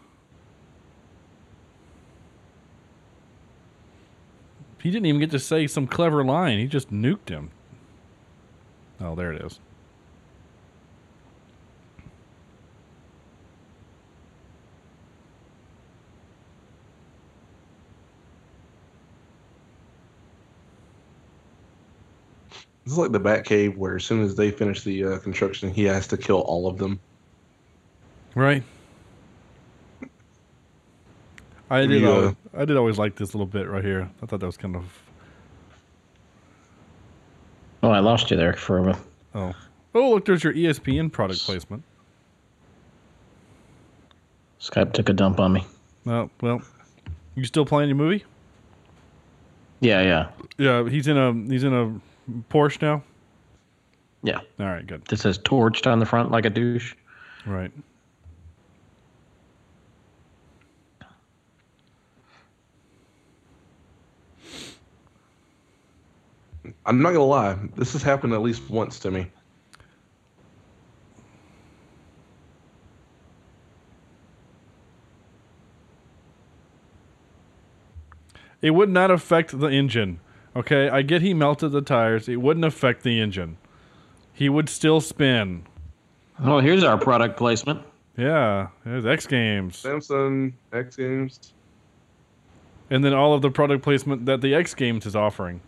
He didn't even get to say some clever line. He just nuked him. Oh, there it is. This is like the Batcave, where as soon as they finish the uh, construction, he has to kill all of them. Right. I did. You, uh, always, I did always like this little bit right here. I thought that was kind of. Oh, I lost you there for a minute. Oh, oh! Look, there's your ESPN product placement. Skype took a dump on me. Oh, well, you still playing your movie? Yeah, yeah, Yeah, he's in a he's in a Porsche now. yeah. All right, good. This says torched on the front like a douche. Right. I'm not gonna lie, this has happened at least once to me. It would not affect the engine. Okay, I get he melted the tires. It wouldn't affect the engine. He would still spin. Oh, here's our product placement. Yeah, there's X Games, Samsung X Games. and then all of the product placement that the X Games is offering.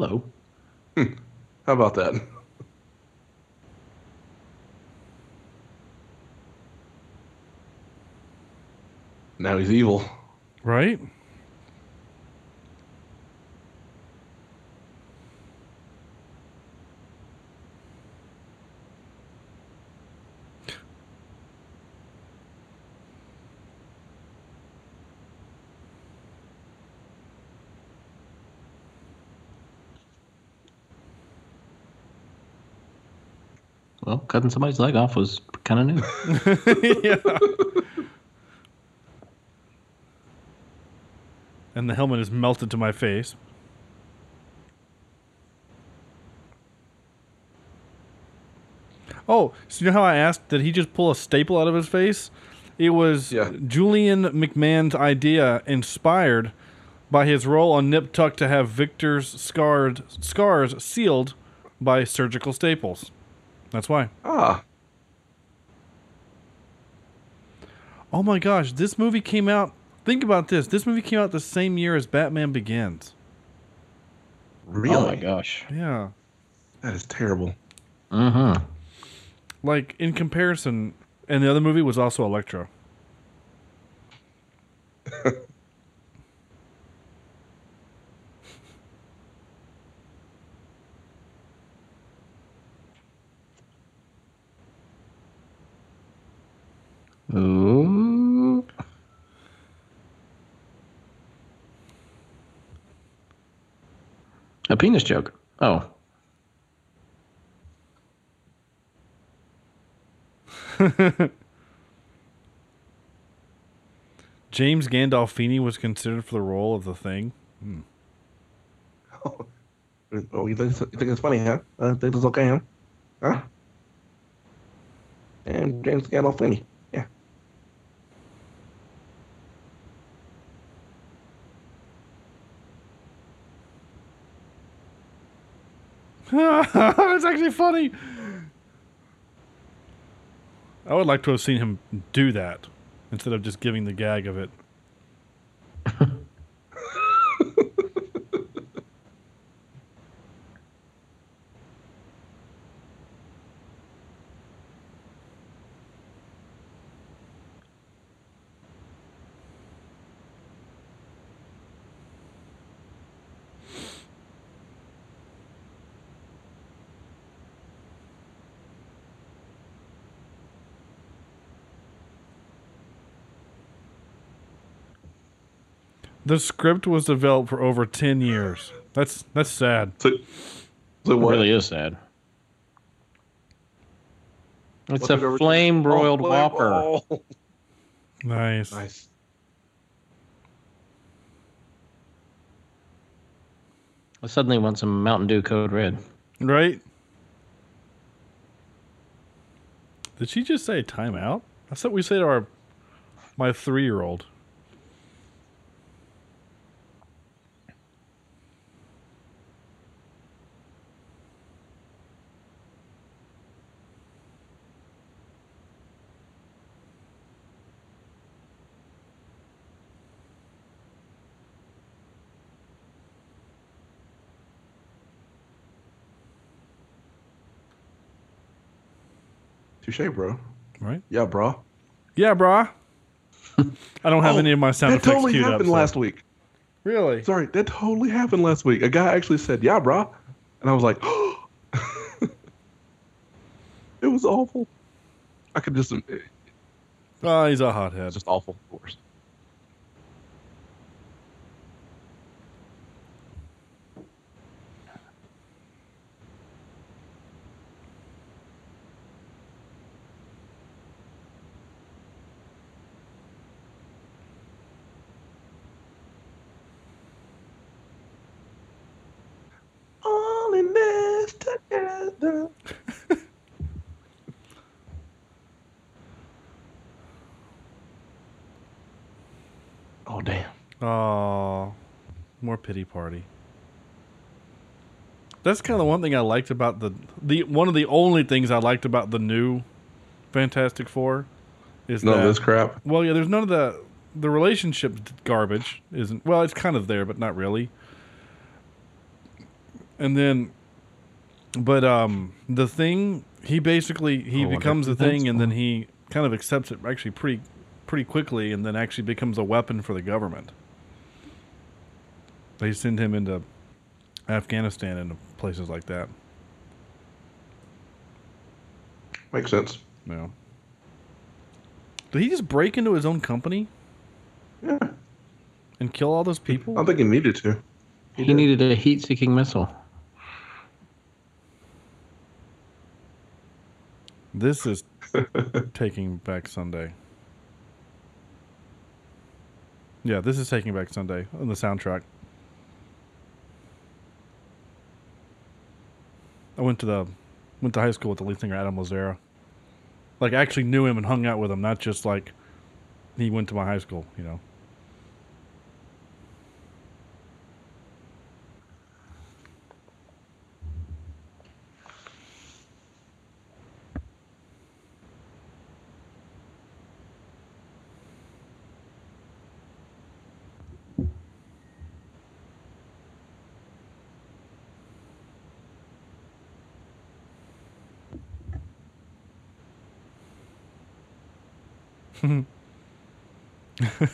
Hello. Hmm. How about that? Now he's evil. Right? Well, cutting somebody's leg off was kind of new. yeah. And the helmet is melted to my face. Oh, so you know how I asked, did he just pull a staple out of his face? It was Yeah. Julian McMahon's idea, inspired by his role on Nip Tuck to have Victor's scarred scars sealed by surgical staples. That's why. Ah, Oh my gosh, this movie came out. Think about this. This movie came out the same year as Batman Begins. really? Oh my gosh. Yeah. That is terrible. Mm-hmm. Like in comparison, and the other movie was also Elektra. Ooh. A penis joke. Oh. James Gandolfini was considered for the role of the Thing. Oh, you think, it's- you think it's funny, huh? Uh, think it's okay, huh? Huh? And James Gandolfini. That's actually funny. I would like to have seen him do that instead of just giving the gag of it. The script was developed for over 10 years. That's that's sad. So, so It really is sad. It's What's a over to? flame broiled Oh, whopper. oh. Nice. Nice. I suddenly want some Mountain Dew Code Red. Right? Did she just say timeout? That's what we say to our my three year old. Touche, bro. Right? Yeah, bro. Yeah, brah. I don't have Oh, any of my sound that effects totally queued happened up. so- last week. Really? Sorry, that totally happened last week. A guy actually said, "Yeah, bro," and I was like, "It was awful." I could just, it's Oh, he's a hothead. just awful, of course. All in this together. oh damn! Oh, more pity party. That's kind of the one thing I liked about the the one of the only things I liked about the new Fantastic Four is None that of this crap. well, yeah, there's none of the the relationship garbage isn't well, it's kind of there, but not really. And then, but um, the thing he basically he Oh, becomes a thing, and then he kind of accepts it actually pretty pretty quickly, and then actually becomes a weapon for the government. They send him into Afghanistan and places like that. Makes sense. You know. Did he just break into his own company Yeah, and kill all those people? I don't think he needed to. He, did. needed a heat seeking missile. This is Taking Back Sunday. Yeah, this is Taking Back Sunday on the soundtrack. Went to the went to high school with the lead singer Adam Lazzara. Like I actually knew him and hung out with him, not just like he went to my high school, you know.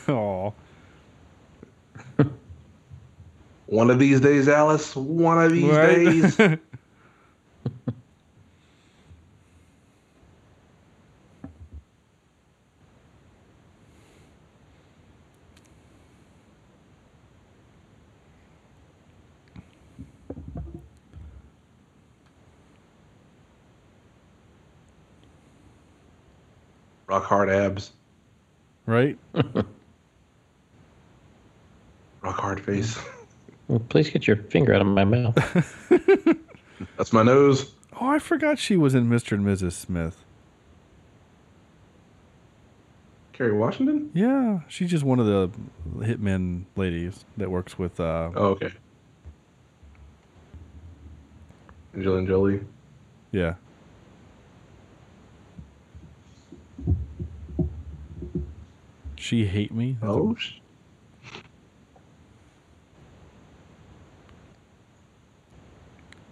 Oh, One of these days, Alice. One of these days. Rock hard abs. right? Rock hard face. Well, please get your finger out of my mouth. That's my nose. Oh, I forgot she was in Mr. and Mrs. Smith. Kerry Washington? Yeah, she's just one of the hitmen ladies that works with. uh Oh, okay. Angelina Jolie. Yeah. She hate me. That's Oh, sh-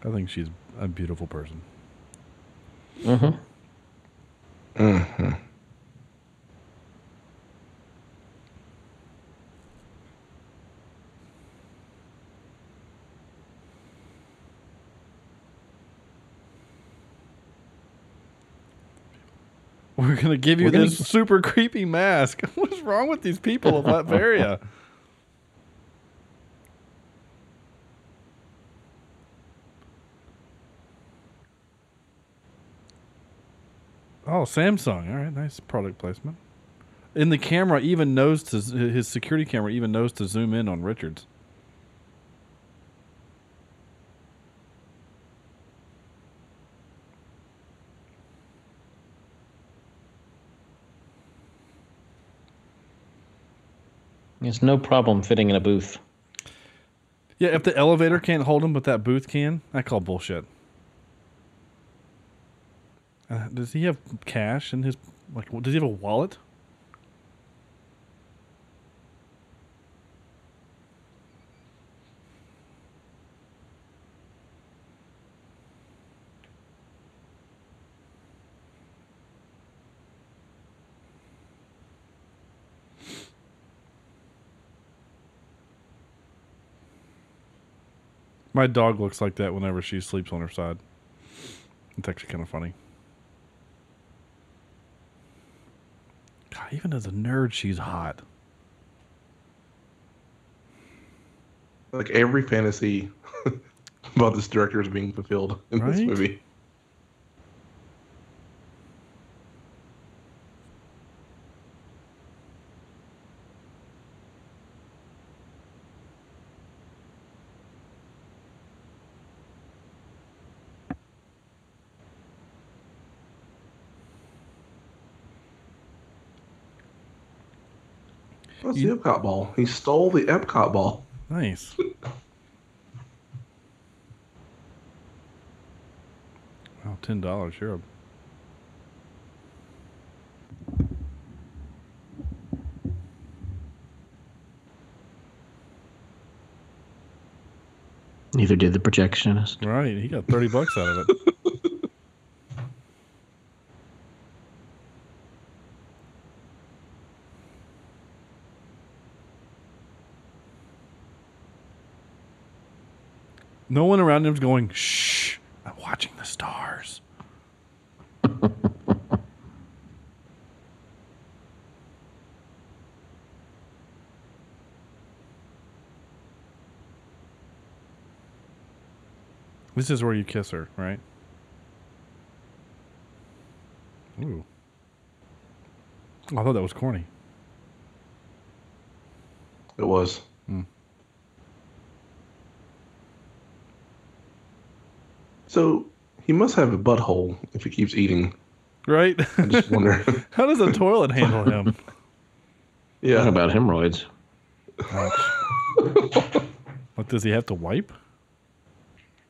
I think she's a beautiful person. Mm-hmm. mhm. We're gonna give you We're gonna- this super creepy mask. What's wrong with these people of Latveria? Oh, Samsung. All right, nice product placement. And the camera even knows to his security camera even knows to zoom in on Richards. There's no problem fitting in a booth. Yeah, if the elevator can't hold him, but that booth can, I call bullshit. Uh, does he have cash in his like? Does he have a wallet? My dog looks like that whenever she sleeps on her side. It's actually kind of funny. Even as a nerd, she's hot. Like every fantasy about this director is being fulfilled in this movie. What's the Epcot ball? He stole the Epcot ball. Nice. wow, ten dollars. You're a Neither did the projectionist. right. He got thirty bucks out of it. No one around him's going, shh, I'm watching the stars. This is where you kiss her, right? Ooh. I thought that was corny. It was. Hmm. So he must have a butthole if he keeps eating. Right? I just wonder. How does a toilet handle him? What yeah. about hemorrhoids? What does he have to wipe?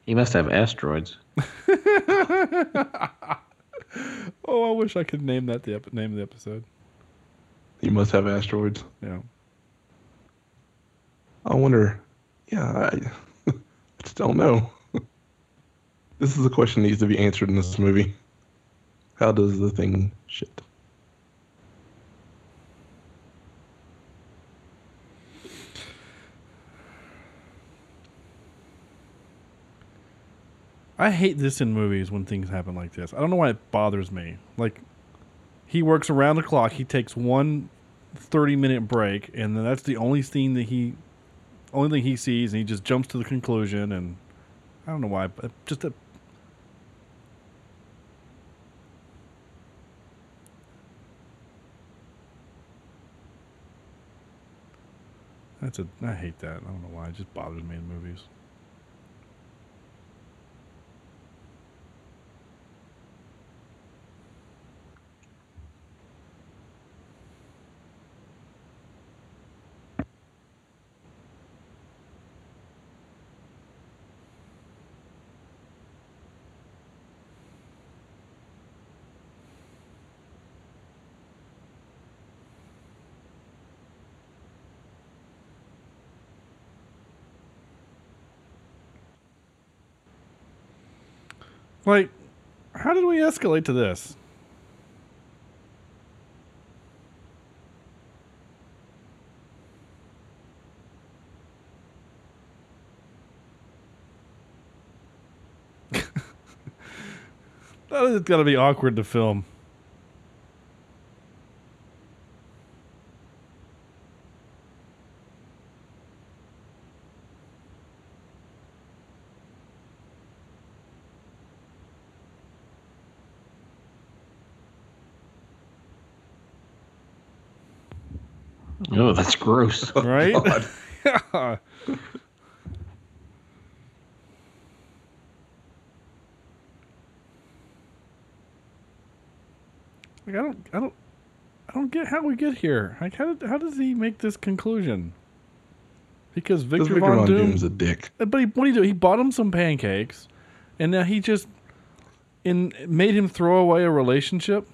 He must have asteroids. Oh, I wish I could name that the ep- name of the episode. He must have asteroids. Yeah. I wonder. Yeah, I, I just don't know. This is a question that needs to be answered in this movie. How does the thing shit? I hate this in movies when things happen like this. I don't know why it bothers me. Like, he works around the clock. He takes one 30 minute break, and then that's the only scene that he, only thing he sees, and he just jumps to the conclusion. And I don't know why, but just a. That's a. I hate that. I don't know why. It just bothers me in movies. Like, how did we escalate to this? that is going to be awkward to film. Oh. Right? Yeah. Like I don't, I don't, I don't get how we get here. Like how did, how does he make this conclusion? Because Because Victor, Victor Von, Von Doom, Doom's a dick. Uh, but he, what did he do? He bought him some pancakes, and now he just in made him throw away a relationship.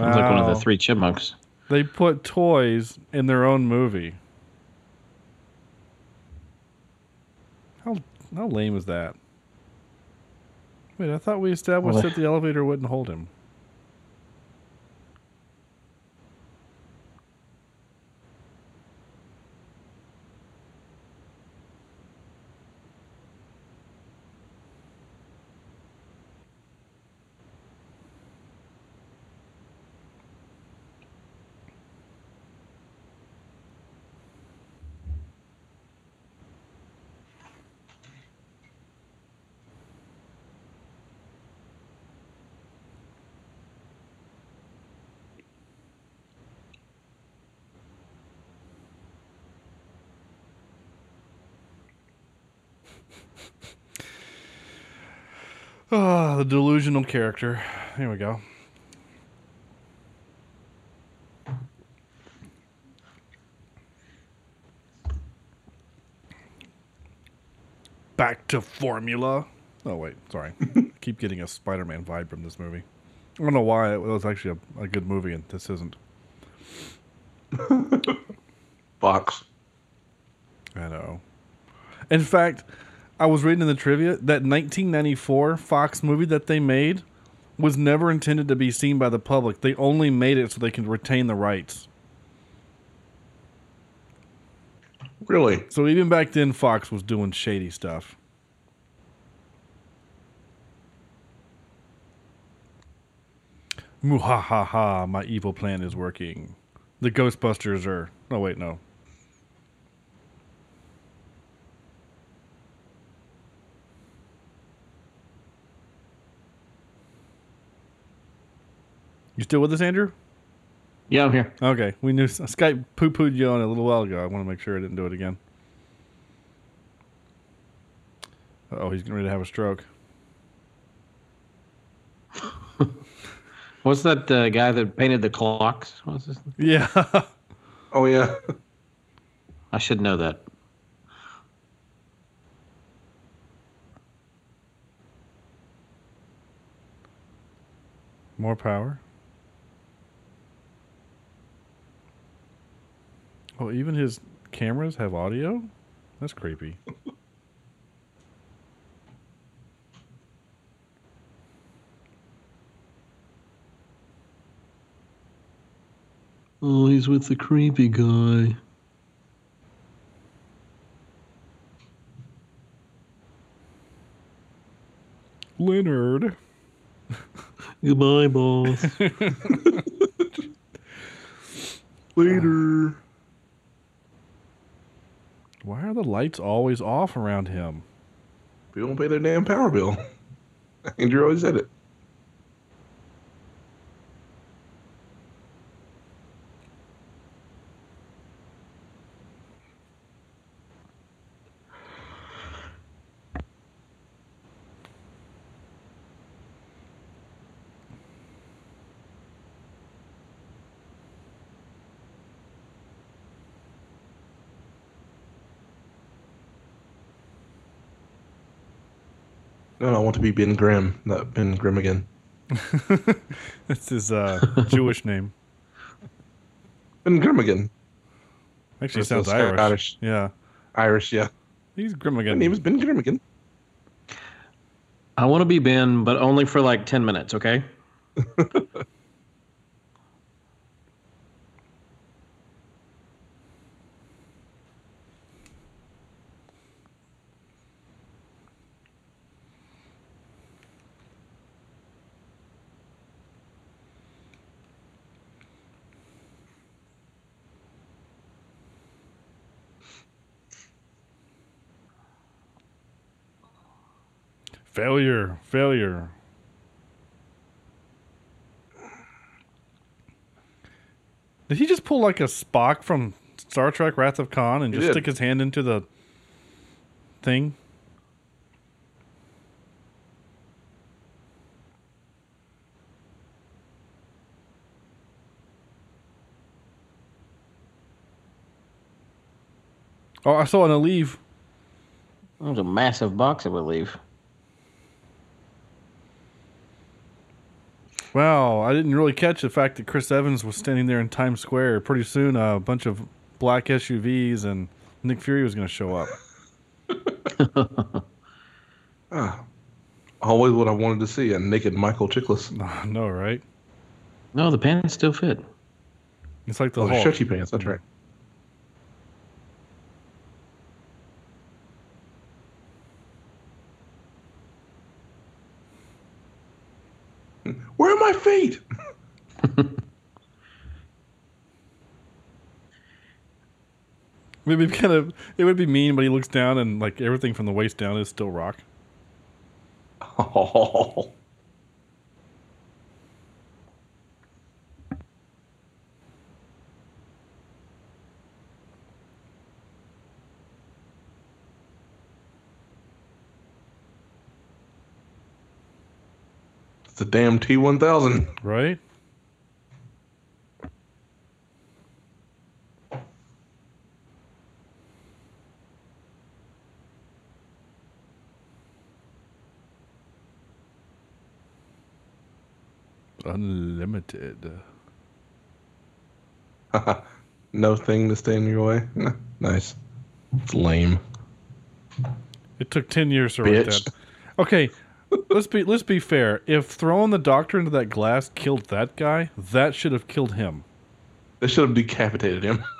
Sounds like one of the three chipmunks. They put toys in their own movie. How how lame is that? Wait, I thought we established Well, that the elevator wouldn't hold him. Ah, the delusional character. Here we go. Back to formula. Oh wait, sorry. Keep getting a Spider-Man vibe from this movie. I don't know why it was actually a, a good movie and this isn't. Fox. I know. In fact, I was reading in the trivia that 1994 Fox movie that they made was never intended to be seen by the public. They only made it so they can retain the rights. Really? So even back then, Fox was doing shady stuff. Muhahaha, my evil plan is working. The Ghostbusters are. Oh, wait, no. You still with us, Andrew? Yeah, I'm here. Okay. We knew Skype poo pooed you on a little while ago. I want to make sure I didn't do it again. Oh, he's getting ready to have a stroke. What's that uh, guy that painted the clocks? What's this? Yeah. Oh yeah. I should know that. More power. Oh, even his cameras have audio? That's creepy. Oh, he's with the creepy guy. Leonard. Goodbye, boss. Later. Why are the lights always off around him? People don't pay their damn power bill. Andrew always said it. No, I want to be Ben Grimm, not Ben Grimm again. That's his uh, Jewish name. Ben Grimm again. Actually, sounds a Irish. Scottish. Yeah, Irish, yeah. he's grim My again. name is Ben Grimm again. I want to be Ben, but only for like 10 minutes, okay? Failure, failure. Did he just pull like a Spock from Star Trek Wrath of Khan and He just did. stick his hand into the thing? Oh, I saw an Aleve. That was a massive box, I believe. Wow, I didn't really catch the fact that Chris Evans was standing there in Times Square. Pretty soon, uh, a bunch of black SUVs and Nick Fury was going to show up. Always what I wanted to see, a naked Michael Chiklis. I know, right? No, the pants still fit. It's like the Oh, Hulk. stretchy pants, that's right. My feet? Maybe kind of it would be mean, but he looks down and like everything from the waist down is still rock. Oh. A damn T one thousand. Right? Unlimited. No thing to stand in your way. nice. It's lame. It took ten years to write that. Okay, let's be let's be fair. If throwing the doctor into that glass killed that guy, that should have killed him. They should have decapitated him.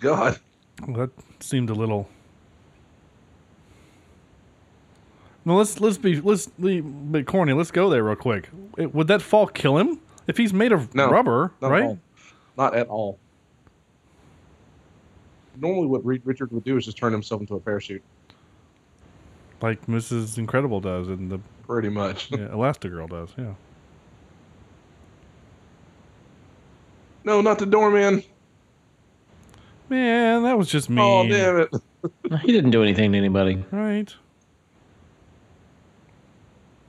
God. that seemed a little. No, let's let's be let's be a bit corny. Let's go there real quick. It- would that fall kill him if he's made of No, rubber, Not right? At. Not at all. Normally, what Richard would do is just turn himself into a parachute. Like Mrs. Incredible does, and the Pretty much. yeah, Elastigirl does. Yeah. no, not the doorman. Man, that was just oh, mean. Oh damn it! He didn't do anything to anybody. Right.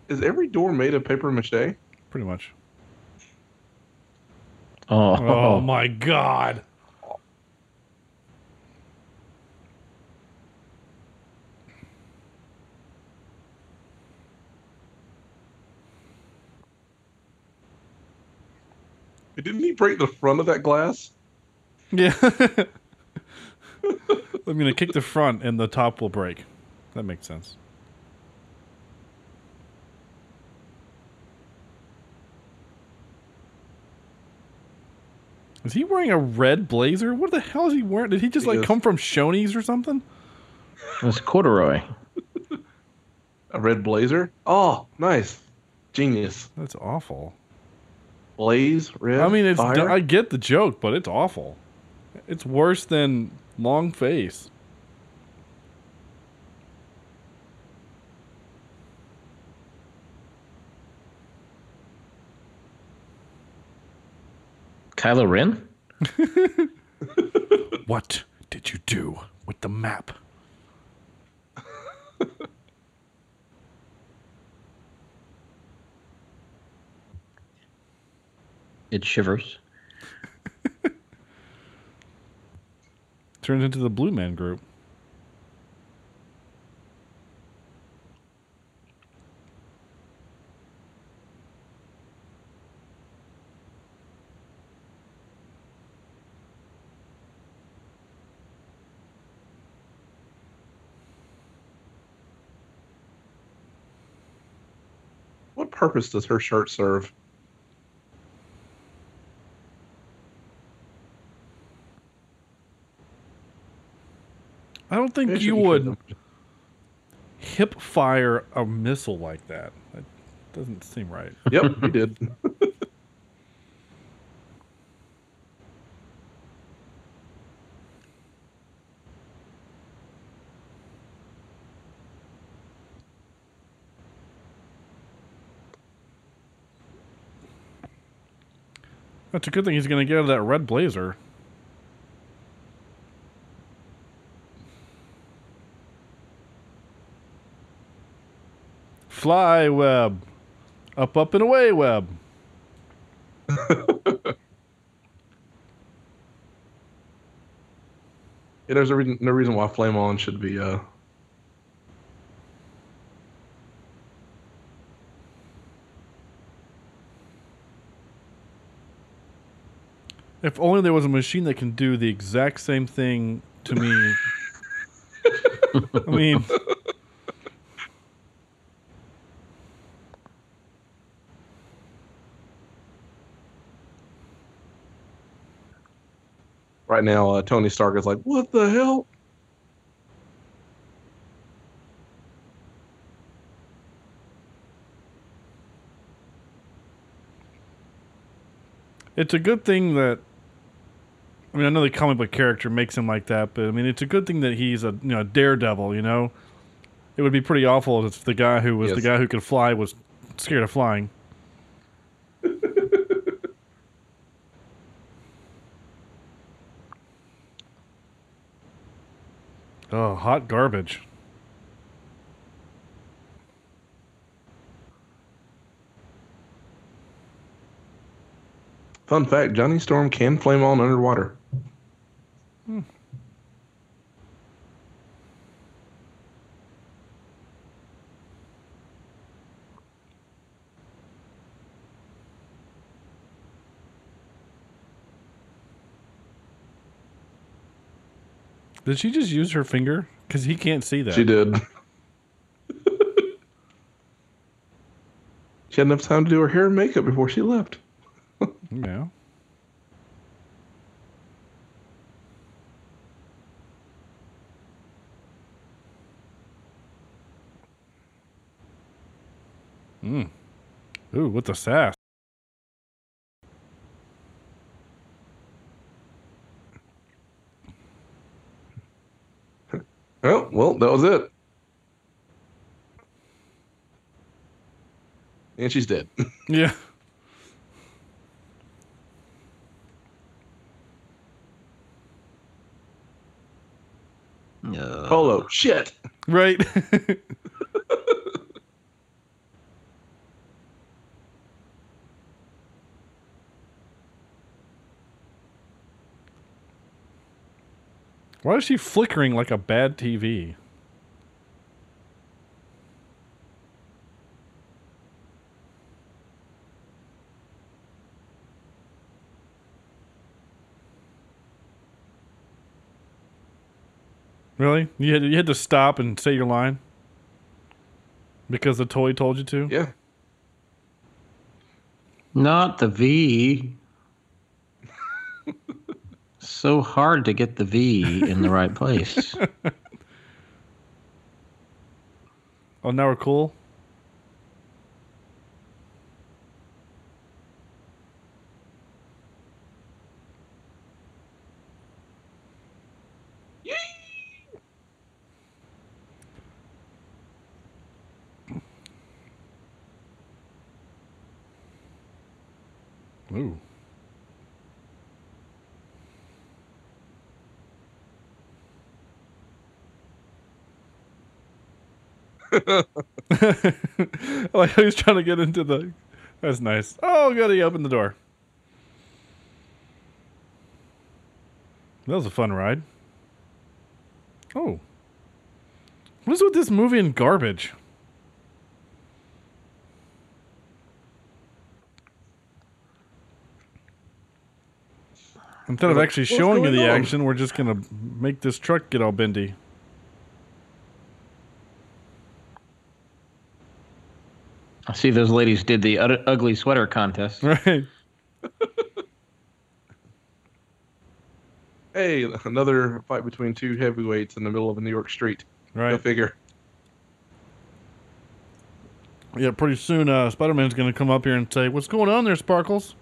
Is every door made of paper mache? Pretty much. Oh, Oh my god. Didn't he break the front of that glass? Yeah. I'm gonna kick the front and the top will break. That makes sense. Is he wearing a red blazer? What the hell is he wearing? Did he just He like is. come from Shoney's or something? it's corduroy. A red blazer? Oh, nice. Genius. That's awful. Blaze, red. I mean, it's fire. I get the joke, but it's awful. It's worse than long face. Kylo Ren? What did you do with the map? It shivers. Turns into the Blue Man Group. What purpose does her shirt serve? Don't think you would hip fire a missile like that. That doesn't seem right. Yep, he did. That's a good thing he's going to get out of that red blazer. Fly web. Up, up, and away web. Yeah, there's a reason, no reason why Flame On should be uh If only there was a machine that can do the exact same thing to me. I mean, right now uh, Tony Stark is like, What the hell? it's a good thing that. I mean, I know the comic book character makes him like that, but I mean, it's a good thing that he's a you know daredevil. You know, it would be pretty awful if the guy who was the guy who could fly was scared of flying. Oh, hot garbage. Fun fact, Johnny Storm can flame on underwater. Did she just use her finger? Because he can't see that. She did. she had enough time to do her hair and makeup before she left. yeah. Mm. Ooh, what the sass. Well, that was it. And she's dead. Yeah. Uh, Polo, shit. Right. Why is she flickering like a bad TV? Really? You had you had to stop and say your line because the toy told you to. Yeah. Not the V. so hard to get the V in the right place. Oh, now we're cool. Ooh. like he was trying to get into the. That's nice. Oh, good. He opened the door. That was a fun ride. Oh. What is with this movie and garbage? Instead of actually showing you the on? action, we're just gonna make this truck get all bendy. I see those ladies did the ut- ugly sweater contest. Right. Hey, another fight between two heavyweights in the middle of a New York street. Right. Go Right. figure. Yeah, pretty soon uh, Spider Man's going to come up here and say, What's going on there, Sparkles?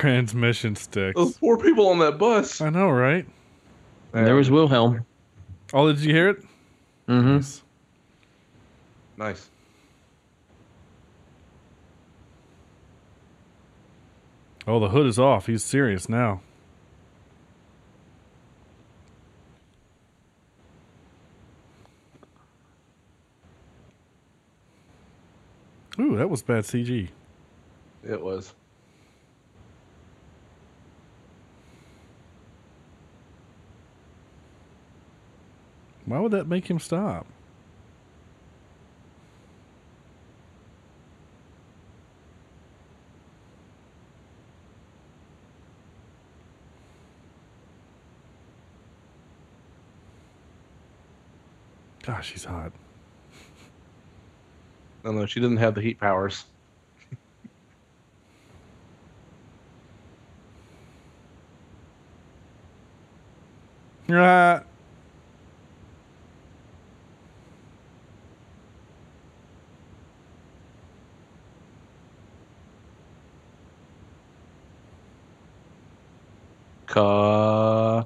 Transmission sticks. Those poor people on that bus. I know, right? And there was Wilhelm. Oh, did you hear it? Mm hmm Nice. Oh, the hood is off. He's serious now. Ooh, that was bad CG. It was. Why would that make him stop? Gosh, she's hot. No, no, she doesn't have the heat powers. Right. Ah.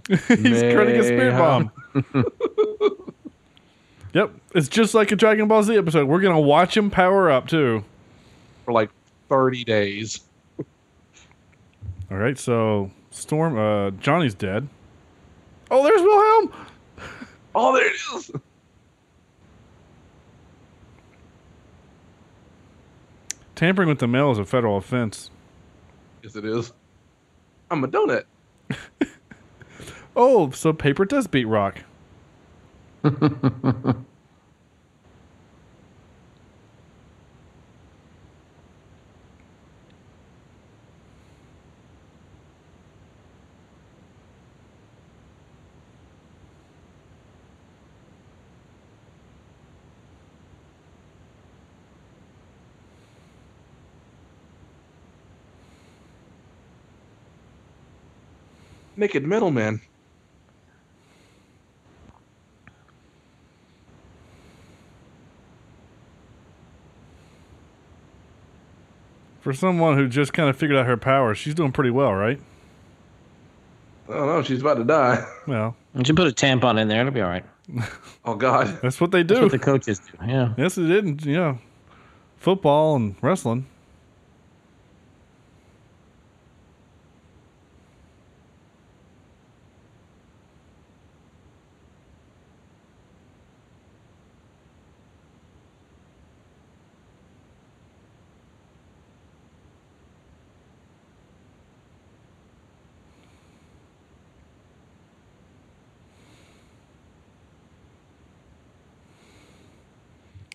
He's creating a spirit bomb. yep, it's just like a Dragon Ball Z episode. We're gonna watch him power up too. for like 30 days. All right, so Storm, uh, Johnny's dead. Oh, there's Wilhelm. Oh, there it is. Tampering with the mail is a federal offense. Yes, it is. I'm a donut. Oh, so paper does beat rock. Naked middleman. For someone who just kind of figured out her powers, she's doing pretty well, right? Oh no, she's about to die. Well, You should put a tampon in there. It'll be all right. Oh God. that's what they do. That's do. what the coaches do. Yeah. yes, it did. Yeah, football and wrestling.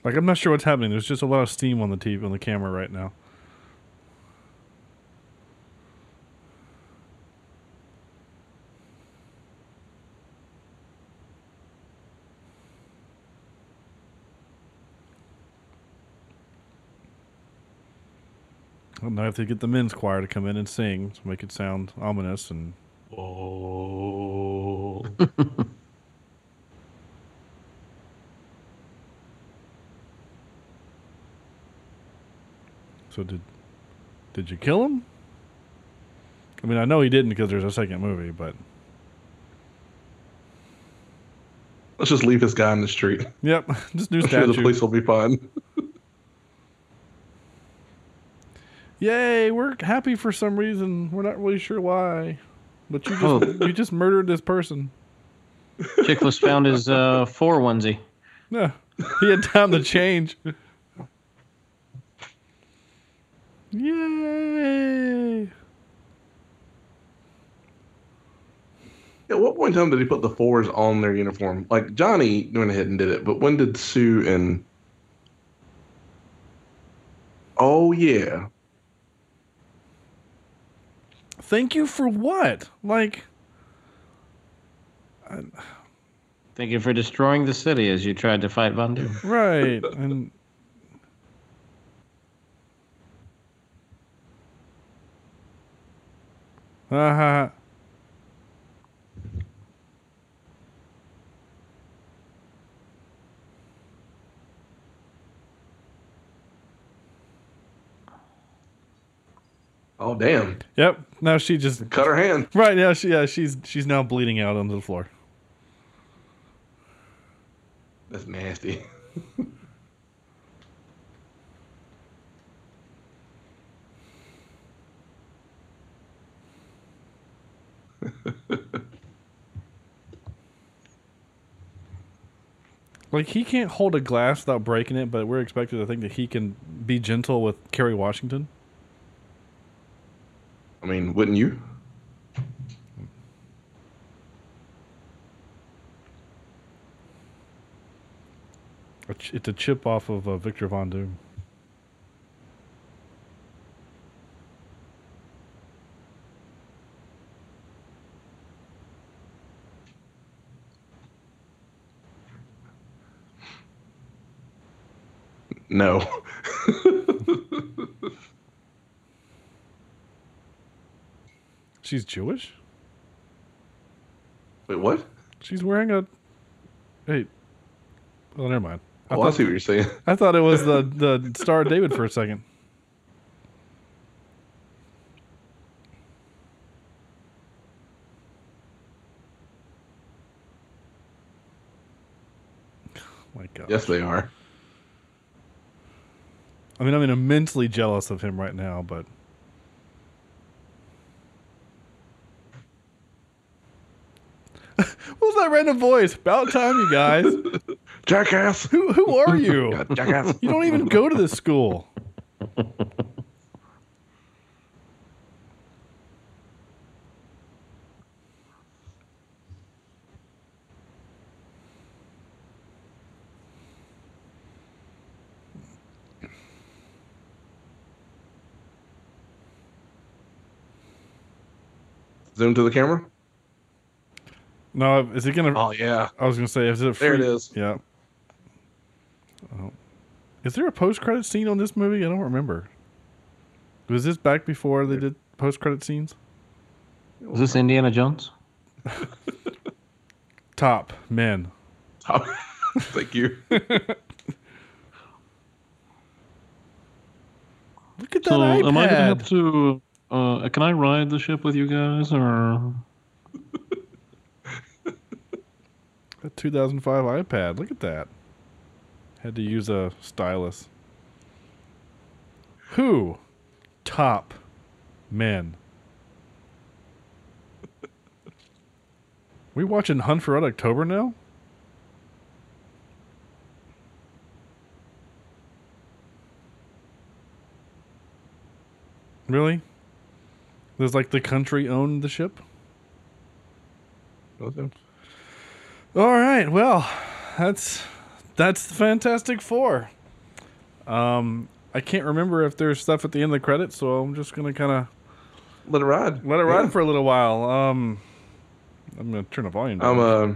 Like I'm not sure what's happening. There's just a lot of steam on the TV on the camera right now. Now I have to get the men's choir to come in and sing to make it sound ominous and Oh. So did did you kill him? I mean, I know he didn't because there's a second movie, but Let's just leave this guy in the street. yep, just new I'm sure the police will be fine. Yay, we're happy for some reason. We're not really sure why, but you just Oh. you just murdered this person. Chiklis found his uh, four onesie. Yeah, he had time to change. Yay! At what point in time did he put the fours on their uniform? Like Johnny went ahead and did it, but when did Sue and? Oh yeah, Thank you for what? Like, Thank you for destroying the city as you tried to fight Von Doom. right? And uh oh damn, Yep. Now she just cut her hand. right now she yeah she's she's now bleeding out onto the floor. That's nasty. Like he can't hold a glass without breaking it, but we're expected to think that he can be gentle with Kerry Washington. I mean, wouldn't you? It's a chip off of uh, Victor Von Doom. No. She's Jewish. Wait, what? She's wearing a. Hey. Oh, never mind. I, Oh, I thought, see what you're saying. I thought it was the the Star of David for a second. My God. Yes, they are. I mean, I'm immensely jealous of him right now, but what was that random voice? About time, you guys. Jackass. Who who are you? God, jackass. You don't even go to this school. Zoom to the camera. No, is it gonna? Oh yeah. I was gonna say, is it? Free? There it is. Yeah. Oh. Is there a post-credit scene on this movie? I don't remember. Was this back before they did post-credit scenes? Was this Indiana Jones? Top men. Thank you. Look at that So iPad. am I gonna have to? Uh, can I ride the ship with you guys, or A 2005 iPad. Look at that. Had to use a stylus. Who? Top men. we watching Hunt for Red October now? Really? Does like the country own the ship? All right. Well, that's that's the Fantastic Four. Um, I can't remember if there's stuff at the end of the credits, so I'm just gonna kind of Let it ride. let it ride Yeah. for a little while. Um, I'm gonna turn the volume down. I'm uh,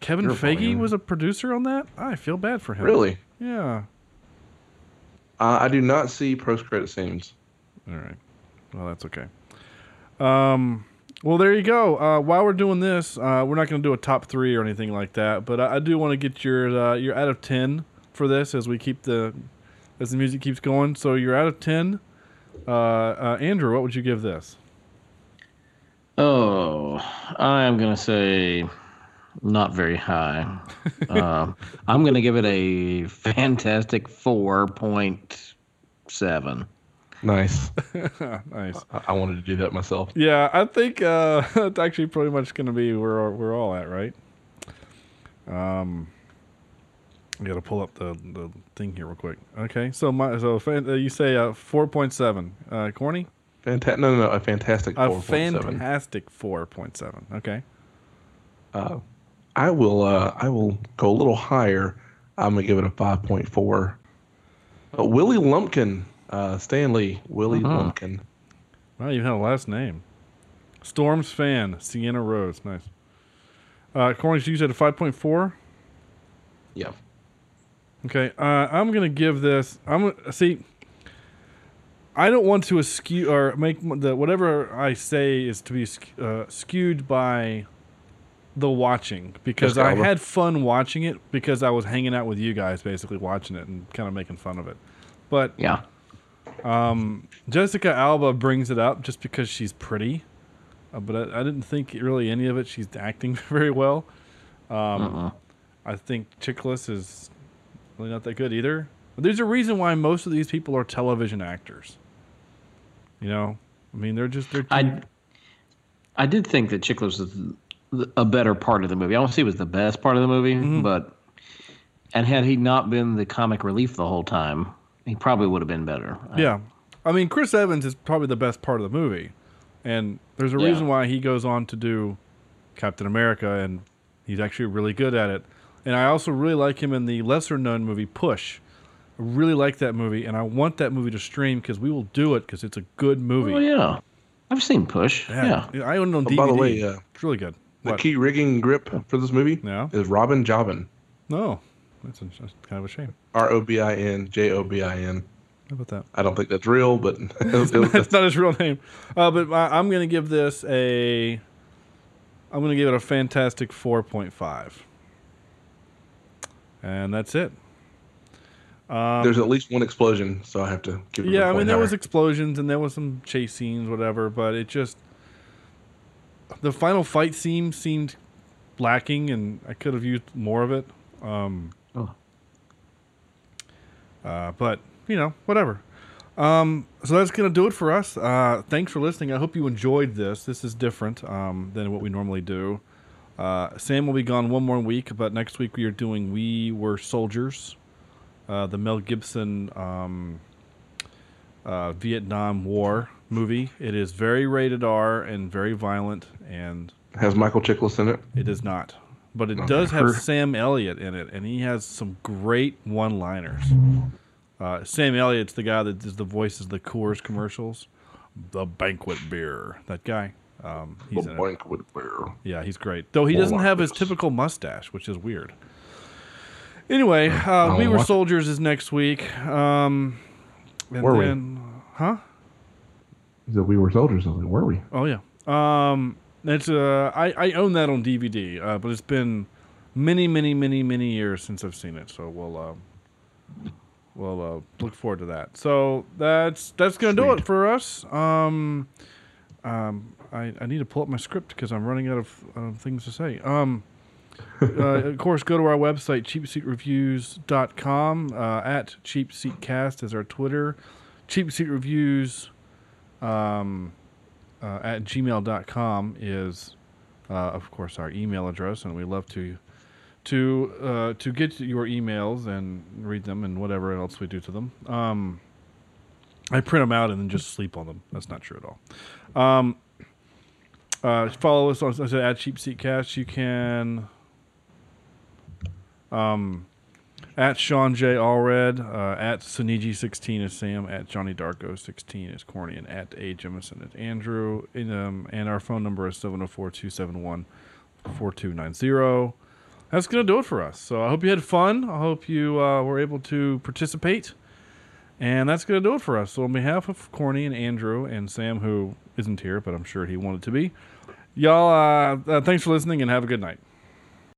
Kevin Feige volume. was a producer on that. I feel bad for him. really. Yeah. Uh, I do not see post credit scenes. All right. Well, that's okay. Um, well, there you go. Uh, while we're doing this, uh, we're not going to do a top three or anything like that, but I, I do want to get your uh, your out of ten for this as we keep the as the music keeps going. So you're out of ten. Uh, uh, Andrew, what would you give this? Oh, I am gonna say not very high. uh, I'm gonna give it a fantastic four point seven. Nice. nice. I, I wanted to do that myself. Yeah, I think uh, it's actually pretty much going to be where we're all at, right? Um, I got to pull up the, the thing here real quick. Okay, so my so fan, uh, you say uh, four point seven, uh, corny, Fanta- no, no, no, a fantastic a 4.7. fantastic four point seven. Okay, Uh, I will. Uh, I will go a little higher. I'm gonna give it a 5.4. Uh, Willie Lumpkin, uh, Stan Lee Willie Uh-huh. Lumpkin. wow, you had a last name. Storms fan, Sienna Rose, nice. Uh, corny, you said a five point four. Yeah. Okay, uh, I'm gonna give this. I'm gonna see. I don't want to askew or make the whatever I say is to be uh, skewed by the watching because I had fun watching it because I was hanging out with you guys, basically watching it and kind of making fun of it. But Yeah. Jessica Alba brings it up just because she's pretty, uh, but I, I didn't think really any of it. She's acting very well. Um, I think Chiklis is really not that good either. But there's a reason why most of these people are television actors. You know, I mean, they're just they're. I I did think that Chiklis was a better part of the movie. I don't see it was the best part of the movie, Mm-hmm. but and had he not been the comic relief the whole time, he probably would have been better. yeah, I mean, Chris Evans is probably the best part of the movie, and there's a Yeah. reason why he goes on to do Captain America, and he's actually really good at it. And I also really like him in the lesser known movie Push. I really like that movie, and I want that movie to stream because we will do it because it's a good movie. Oh yeah, I've seen Push. Yeah. I own it on Oh, DVD. by the way, uh, it's really good. The What? key rigging grip for this movie Yeah. is Robin Jobin. No, that's, a, that's kind of a shame. R O B I N J O B I N. How about that? I don't think that's real, but it was- it That's not his real name. Uh, but I, I'm going to give this a. I'm going to give it a fantastic 4.5. And that's it. there's at least one explosion, so I have to give it. Yeah, I mean there was explosions and there was some chase scenes, whatever, but it just the final fight scene seemed lacking, and I could have used more of it. Um, Oh. uh, but you know, whatever. Um, so that's gonna do it for us. Uh, thanks for listening. I hope you enjoyed this. This is different um, than what we normally do. Uh, Sam will be gone one more week, but next week we are doing "We Were Soldiers," uh, the Mel Gibson um, uh, Vietnam War movie. It is very rated R and very violent, and has Michael Chiklis in it. it is not. But it does have Sam Elliott in it, and he has some great one-liners. Uh, Sam Elliott's the guy that does the voices of the Coors commercials, the banquet beer. That guy. Um, he's it. Boink with bear. Yeah, he's great. Though he More doesn't like have his typical mustache, which is weird. Anyway, uh, We Were. Soldiers is next week. Um, and Were we? huh? Said we were soldiers. I was like, were we? Oh yeah. Um, it's uh, I I own that on DVD, uh, but it's been many, many, many, many years since I've seen it. So we'll uh, we'll uh, look forward to that. So that's that's gonna do it for us. Um, um, I I need to pull up my script because I'm running out of uh, things to say. Um. uh, of course, go to our website, cheapseatreviews.com. Uh, at cheapseatcast is our Twitter. Cheapseatreviews um, uh, at gmail.com is, uh, of course, our email address, and we love to to uh, to get your emails and read them and whatever else we do to them. Um, I print them out and then just sleep on them. That's not true at all. Um, uh, follow us on I said, at Cheap Seat Cast. You can um, at Sean J. Allred, uh, at Suniji16 is Sam, at Johnny Darko 16 is Corny, and at A. Jemison is Andrew. And, um, and our phone number is 704 271 4290. That's going to do it for us. So I hope you had fun. I hope you uh, were able to participate. And that's going to do it for us. So, on behalf of Corny and Andrew and Sam, who isn't here, but I'm sure he wanted to be, y'all, uh, uh, thanks for listening and have a good night.